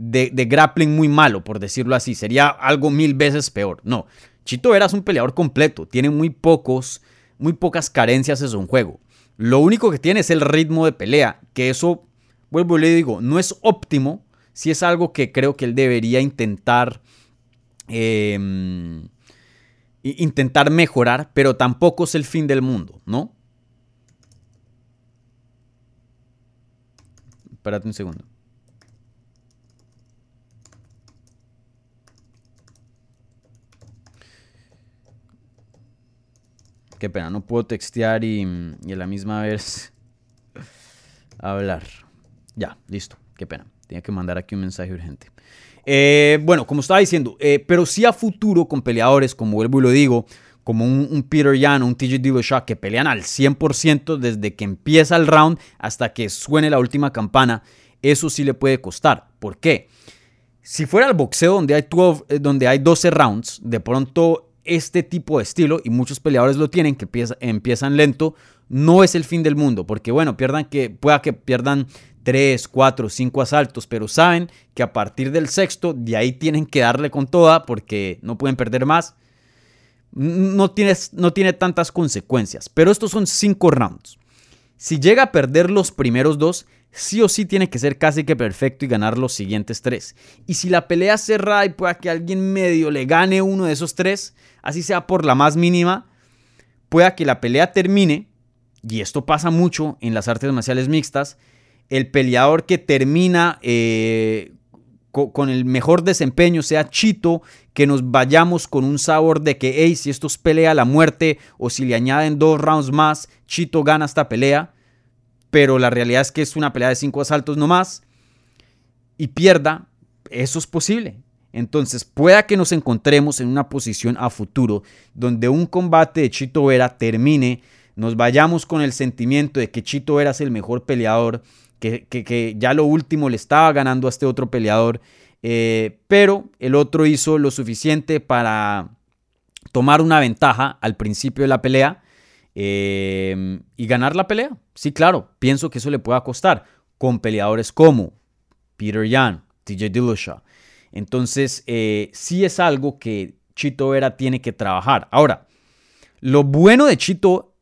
de, grappling muy malo, por decirlo así. Sería algo mil veces peor. No, Chito Vera es un peleador completo. Tiene muy pocos, muy pocas carencias en su juego. Lo único que tiene es el ritmo de pelea, que eso, vuelvo y le digo, no es óptimo. Si es algo que creo que él debería intentar, em, intentar mejorar, pero tampoco es el fin del mundo, ¿no? Espérate un segundo. Qué pena, no puedo textear y, y a la misma vez hablar. Ya, listo. Qué pena. Tenía que mandar aquí un mensaje urgente. Eh, bueno, como estaba diciendo, eh, pero sí a futuro con peleadores, como vuelvo y lo digo, como un, Peter Yan o un TJ Dillashaw que pelean al 100% desde que empieza el round hasta que suene la última campana, eso sí le puede costar. ¿Por qué? Si fuera el boxeo donde hay, 12, eh, donde hay 12 rounds, de pronto este tipo de estilo, y muchos peleadores lo tienen, que empiezan lento, no es el fin del mundo, porque bueno, pierdan que, pueda que pierdan 3, 4, 5 asaltos, pero saben que a partir del sexto, de ahí tienen que darle con toda, porque no pueden perder más. No, tienes, no tiene tantas consecuencias, pero estos son 5 rounds. Si llega a perder los primeros dos, sí o sí tiene que ser casi que perfecto y ganar los siguientes tres. Y si la pelea cerrada y pueda que alguien medio le gane uno de esos tres, así sea por la más mínima, pueda que la pelea termine, y esto pasa mucho en las artes marciales mixtas, el peleador que termina eh, con el mejor desempeño sea Chito, que nos vayamos con un sabor de que, hey, si esto es pelea a la muerte o si le añaden dos rounds más, Chito gana esta pelea pero la realidad es que es una pelea de cinco asaltos nomás y pierda, eso es posible. Entonces, pueda que nos encontremos en una posición a futuro donde un combate de Chito Vera termine, nos vayamos con el sentimiento de que Chito Vera es el mejor peleador, que, ya lo último le estaba ganando a este otro peleador, eh, pero el otro hizo lo suficiente para tomar una ventaja al principio de la pelea Em, y ganar la pelea. Sí, claro, pienso que eso le pueda costar con peleadores como Peter Yan, TJ Dillashaw. Entonces, eh, sí es algo que Chito Vera tiene que trabajar. Ahora, lo bueno de Chito,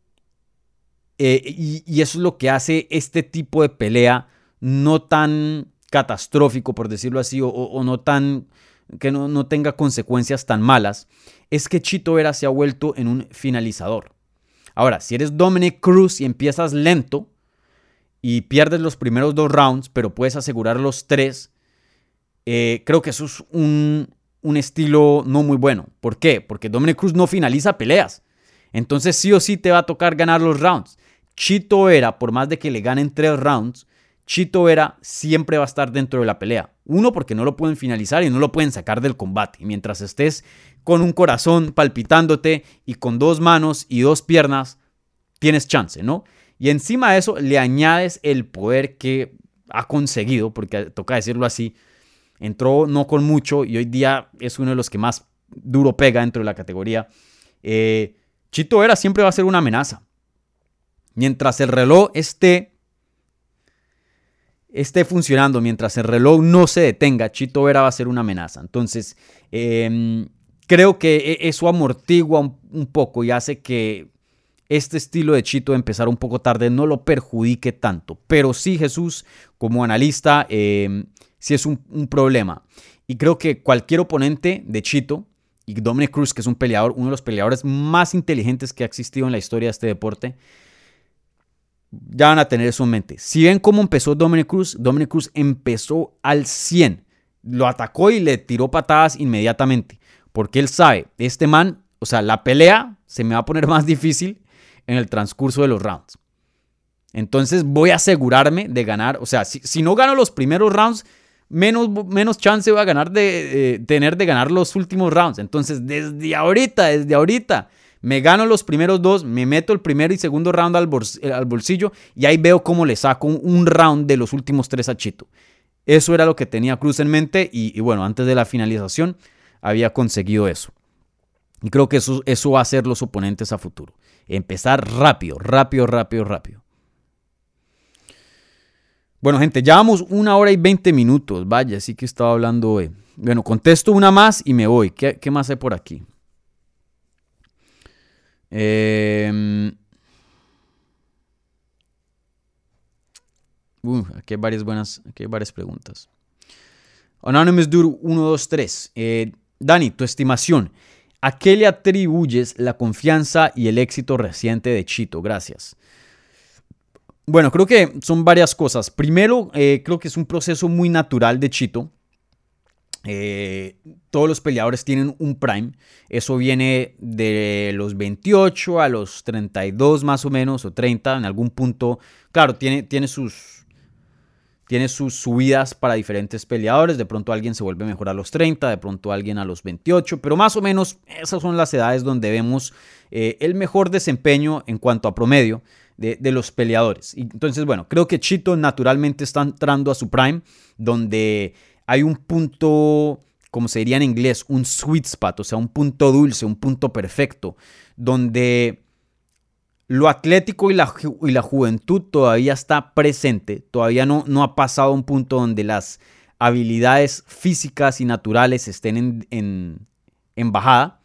eh, y, eso es lo que hace este tipo de pelea no tan catastrófico, por decirlo así, o, no tan que no, no, tenga consecuencias tan malas, es que Chito Vera se ha vuelto en un finalizador. Ahora, si eres Dominic Cruz y empiezas lento y pierdes los primeros dos rounds, pero puedes asegurar los tres, eh, creo que eso es un, estilo no muy bueno. ¿Por qué? Porque Dominic Cruz no finaliza peleas. Entonces sí o sí te va a tocar ganar los rounds. Chito era, por más de que le ganen tres rounds, Chito era siempre va a estar dentro de la pelea. Uno, porque no lo pueden finalizar y no lo pueden sacar del combate. Mientras estés con un corazón palpitándote y con dos manos y dos piernas, tienes chance, ¿no? Y encima de eso le añades el poder que ha conseguido, porque toca decirlo así, entró no con mucho y hoy día es uno de los que más duro pega dentro de la categoría. Eh, Chito Vera siempre va a ser una amenaza. Mientras el reloj esté, esté funcionando, mientras el reloj no se detenga, Chito Vera va a ser una amenaza. Entonces, em, creo que e, eso amortigua un, poco y hace que este estilo de Chito de empezar un poco tarde no lo perjudique tanto. Pero sí, Jesús, como analista, em, sí es un, problema. Y creo que cualquier oponente de Chito, y Dominic Cruz, que es un peleador, uno de los peleadores más inteligentes que ha existido en la historia de este deporte, ya van a tener eso en mente. Si ven cómo empezó Dominic Cruz, Dominic Cruz empezó al 100. Lo atacó y le tiró patadas inmediatamente. Porque él sabe, este man, o sea, la pelea se me va a poner más difícil en el transcurso de los rounds. Entonces voy a asegurarme de ganar. O sea, si, no gano los primeros rounds, menos, menos chance voy a ganar de tener de ganar los últimos rounds. Entonces, desde ahorita, desde ahorita, me gano los primeros dos, me meto el primer y segundo round al, eh, bolsillo y ahí veo cómo le saco un, round de los últimos tres a Chito. Eso era lo que tenía Cruz en mente y, bueno, antes de la finalización había conseguido eso. Y creo que eso, eso va a ser los oponentes a futuro. Empezar rápido, rápido, rápido, rápido. Bueno, gente, ya vamos una hora y veinte minutos. Vaya, sí que estaba hablando hoy. Bueno, contesto una más y me voy. ¿Qué, qué más hay por aquí? Eh, aquí hay varias buenas, aquí hay varias preguntas. Anonymous Dude 123. Eh, Dani, tu estimación. ¿A qué le atribuyes la confianza y el éxito reciente de Chito? Gracias. Bueno, creo que son varias cosas. Primero, eh, creo que es un proceso muy natural de Chito. Eh, todos los peleadores tienen un prime. Eso viene de los 28 a los 32 más o menos, o 30 en algún punto. Claro, tiene, tiene, sus, tiene sus subidas para diferentes peleadores. De pronto alguien se vuelve mejor a los 30, de pronto alguien a los 28. Pero más o menos esas son las edades donde vemos eh, el mejor desempeño en cuanto a promedio de, los peleadores. Entonces, bueno, creo que Chito naturalmente está entrando a su prime, donde hay un punto, como se diría en inglés, un sweet spot, o sea, un punto dulce, un punto perfecto, donde lo atlético y la, y la juventud todavía está presente, todavía no, no ha pasado a un punto donde las habilidades físicas y naturales estén en, en bajada,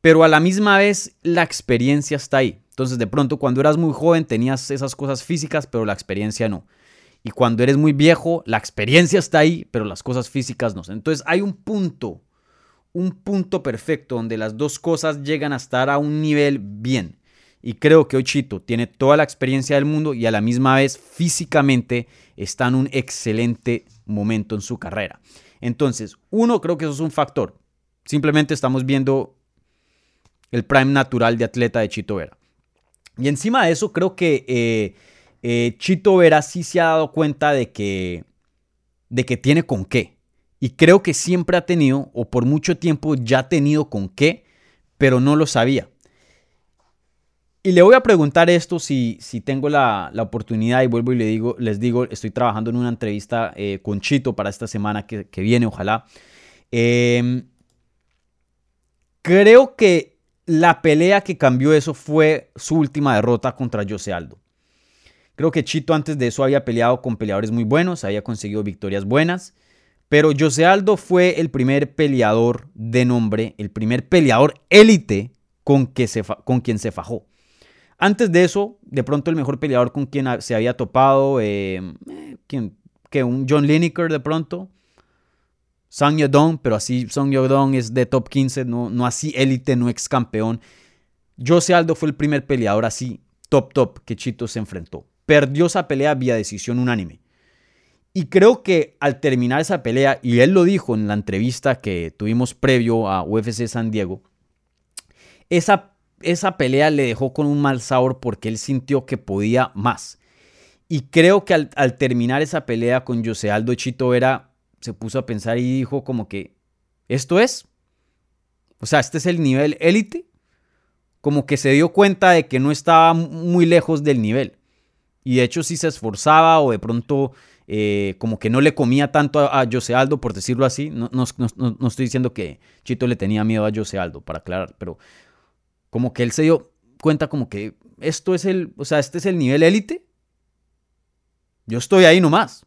pero a la misma vez la experiencia está ahí. Entonces de pronto cuando eras muy joven tenías esas cosas físicas, pero la experiencia no. Y cuando eres muy viejo, la experiencia está ahí, pero las cosas físicas no. Entonces hay un punto, un punto perfecto donde las dos cosas llegan a estar a un nivel bien. Y creo que hoy Chito tiene toda la experiencia del mundo y a la misma vez físicamente está en un excelente momento en su carrera. Entonces, uno, creo que eso es un factor. Simplemente estamos viendo el prime natural de atleta de Chito Vera. Y encima de eso, creo que eh, eh, Chito Vera sí se ha dado cuenta de que, de que tiene con qué. Y creo que siempre ha tenido, o por mucho tiempo ya ha tenido con qué, pero no lo sabía. Y le voy a preguntar esto si, si tengo la, oportunidad y vuelvo y le digo, les digo, estoy trabajando en una entrevista eh, con Chito para esta semana que, viene, ojalá. Em, creo que la pelea que cambió eso fue su última derrota contra José Aldo. Creo que Chito antes de eso había peleado con peleadores muy buenos, había conseguido victorias buenas, pero José Aldo fue el primer peleador de nombre, el primer peleador élite con, con quien se fajó. Antes de eso, de pronto el mejor peleador con quien se había topado, eh, que un John Lineker de pronto, Song Yodong, pero así Song Yodong es de top 15, no, no así élite, no ex campeón. José Aldo fue el primer peleador así top top que Chito se enfrentó perdió esa pelea vía decisión unánime. Y creo que al terminar esa pelea, y él lo dijo en la entrevista que tuvimos previo a UFC San Diego, esa, esa pelea le dejó con un mal sabor porque él sintió que podía más. Y creo que al, terminar esa pelea con José Aldo Chito Vera, se puso a pensar y dijo como que, ¿esto es? O sea, este es el nivel élite. Como que se dio cuenta de que no estaba muy lejos del nivel. Y de hecho si se esforzaba o de pronto eh, como que no le comía tanto a, José Aldo, por decirlo así. No, no, estoy diciendo que Chito le tenía miedo a José Aldo, para aclarar, pero como que él se dio cuenta como que esto es el, o sea, este es el nivel élite. Yo estoy ahí nomás.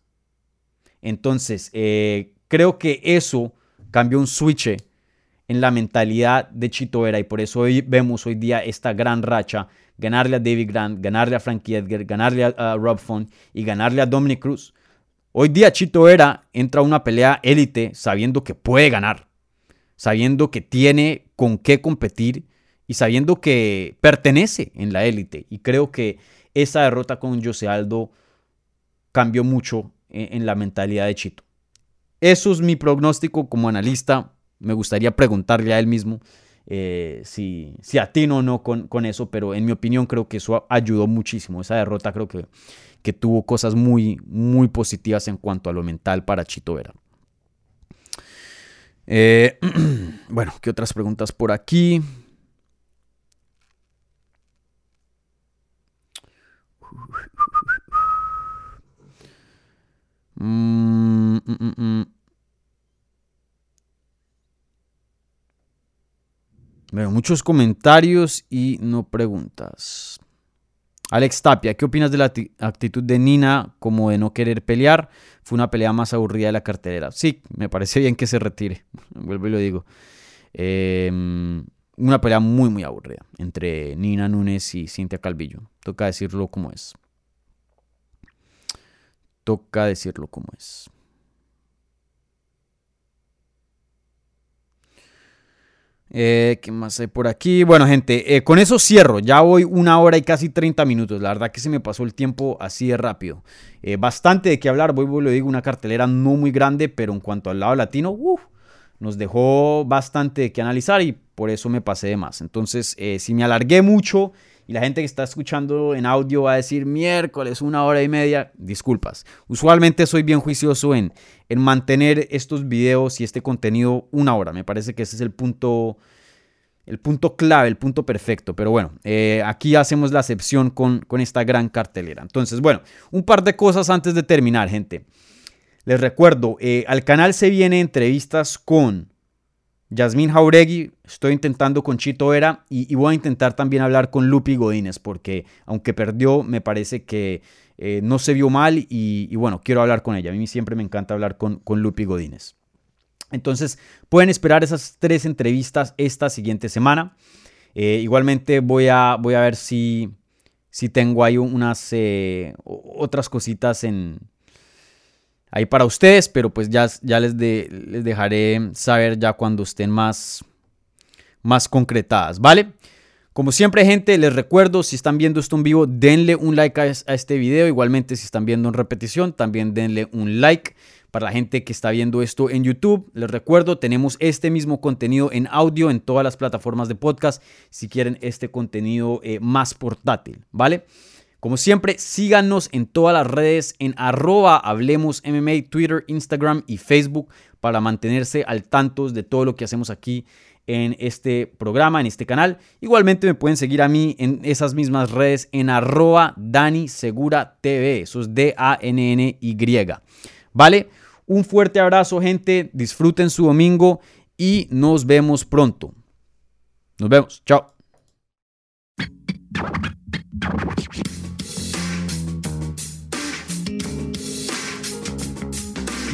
Entonces, eh, creo que eso cambió un switch en la mentalidad de Chito Vera y por eso hoy vemos hoy día esta gran racha, ganarle a David Grant, ganarle a Frankie Edgar, ganarle a, Rob Font y ganarle a Dominic Cruz. Hoy día Chito Vera entra a una pelea élite sabiendo que puede ganar, sabiendo que tiene con qué competir y sabiendo que pertenece en la élite. Y creo que esa derrota con José Aldo cambió mucho en, la mentalidad de Chito. Eso es mi pronóstico como analista. Me gustaría preguntarle a él mismo eh, si, si atino o no con, con, eso, pero en mi opinión creo que eso ayudó muchísimo. Esa derrota creo que, que tuvo cosas muy, muy positivas en cuanto a lo mental para Chito Vera. Eh, bueno, ¿qué otras preguntas por aquí? Mm, mm, mm, muchos comentarios y no preguntas. Alex Tapia, ¿qué opinas de la actitud de Nina como de no querer pelear? Fue una pelea más aburrida de la cartelera. Sí, me parece bien que se retire. Vuelvo y lo digo. Em, una pelea muy, muy aburrida entre Nina Núñez y Cintia Calvillo. Toca decirlo como es. Toca decirlo como es. Eh, ¿Qué más hay por aquí? Bueno, gente, eh, con eso cierro. Ya voy una hora y casi 30 minutos. La verdad que se me pasó el tiempo así de rápido. Eh, bastante de qué hablar. Voy, voy, lo digo, una cartelera no muy grande, pero en cuanto al lado latino, nos dejó bastante qué analizar y por eso me pasé de más. Entonces, si me alargué mucho y la gente que está escuchando en audio va a decir miércoles, una hora y media, disculpas. Usualmente soy bien juicioso en, en mantener estos videos y este contenido una hora. Me parece que ese es el punto, el punto clave, el punto perfecto. Pero bueno, eh, aquí hacemos la excepción con, con esta gran cartelera. Entonces, bueno, un par de cosas antes de terminar, gente. Les recuerdo, eh, al canal se viene entrevistas con Yasmín Jauregui, estoy intentando con Chito Vera y, voy a intentar también hablar con Lupi Godínez porque aunque perdió me parece que eh, no se vio mal y, bueno, quiero hablar con ella. A mí siempre me encanta hablar con, con Lupi Godínez. Entonces pueden esperar esas tres entrevistas esta siguiente semana. Eh, igualmente voy a, voy a ver si, si tengo ahí unas otras cositas en, ahí para ustedes, pero pues ya, les dejaré saber ya cuando estén más, más concretadas, ¿vale? Como siempre, gente, les recuerdo, si están viendo esto en vivo, denle un like a, este video. Igualmente, si están viendo en repetición, también denle un like. Para la gente que está viendo esto en YouTube, les recuerdo, tenemos este mismo contenido en audio en todas las plataformas de podcast si quieren este contenido eh, más portátil, ¿vale? Como siempre, síganos en todas las redes en arroba Hablemos MMA, Twitter, Instagram y Facebook para mantenerse al tanto de todo lo que hacemos aquí en este programa, en este canal. Igualmente me pueden seguir a mí en esas mismas redes en arroba Dani. Eso es D-A-N-N-Y. ¿Vale? Un fuerte abrazo, gente. Disfruten su domingo y nos vemos pronto. Nos vemos. Chao.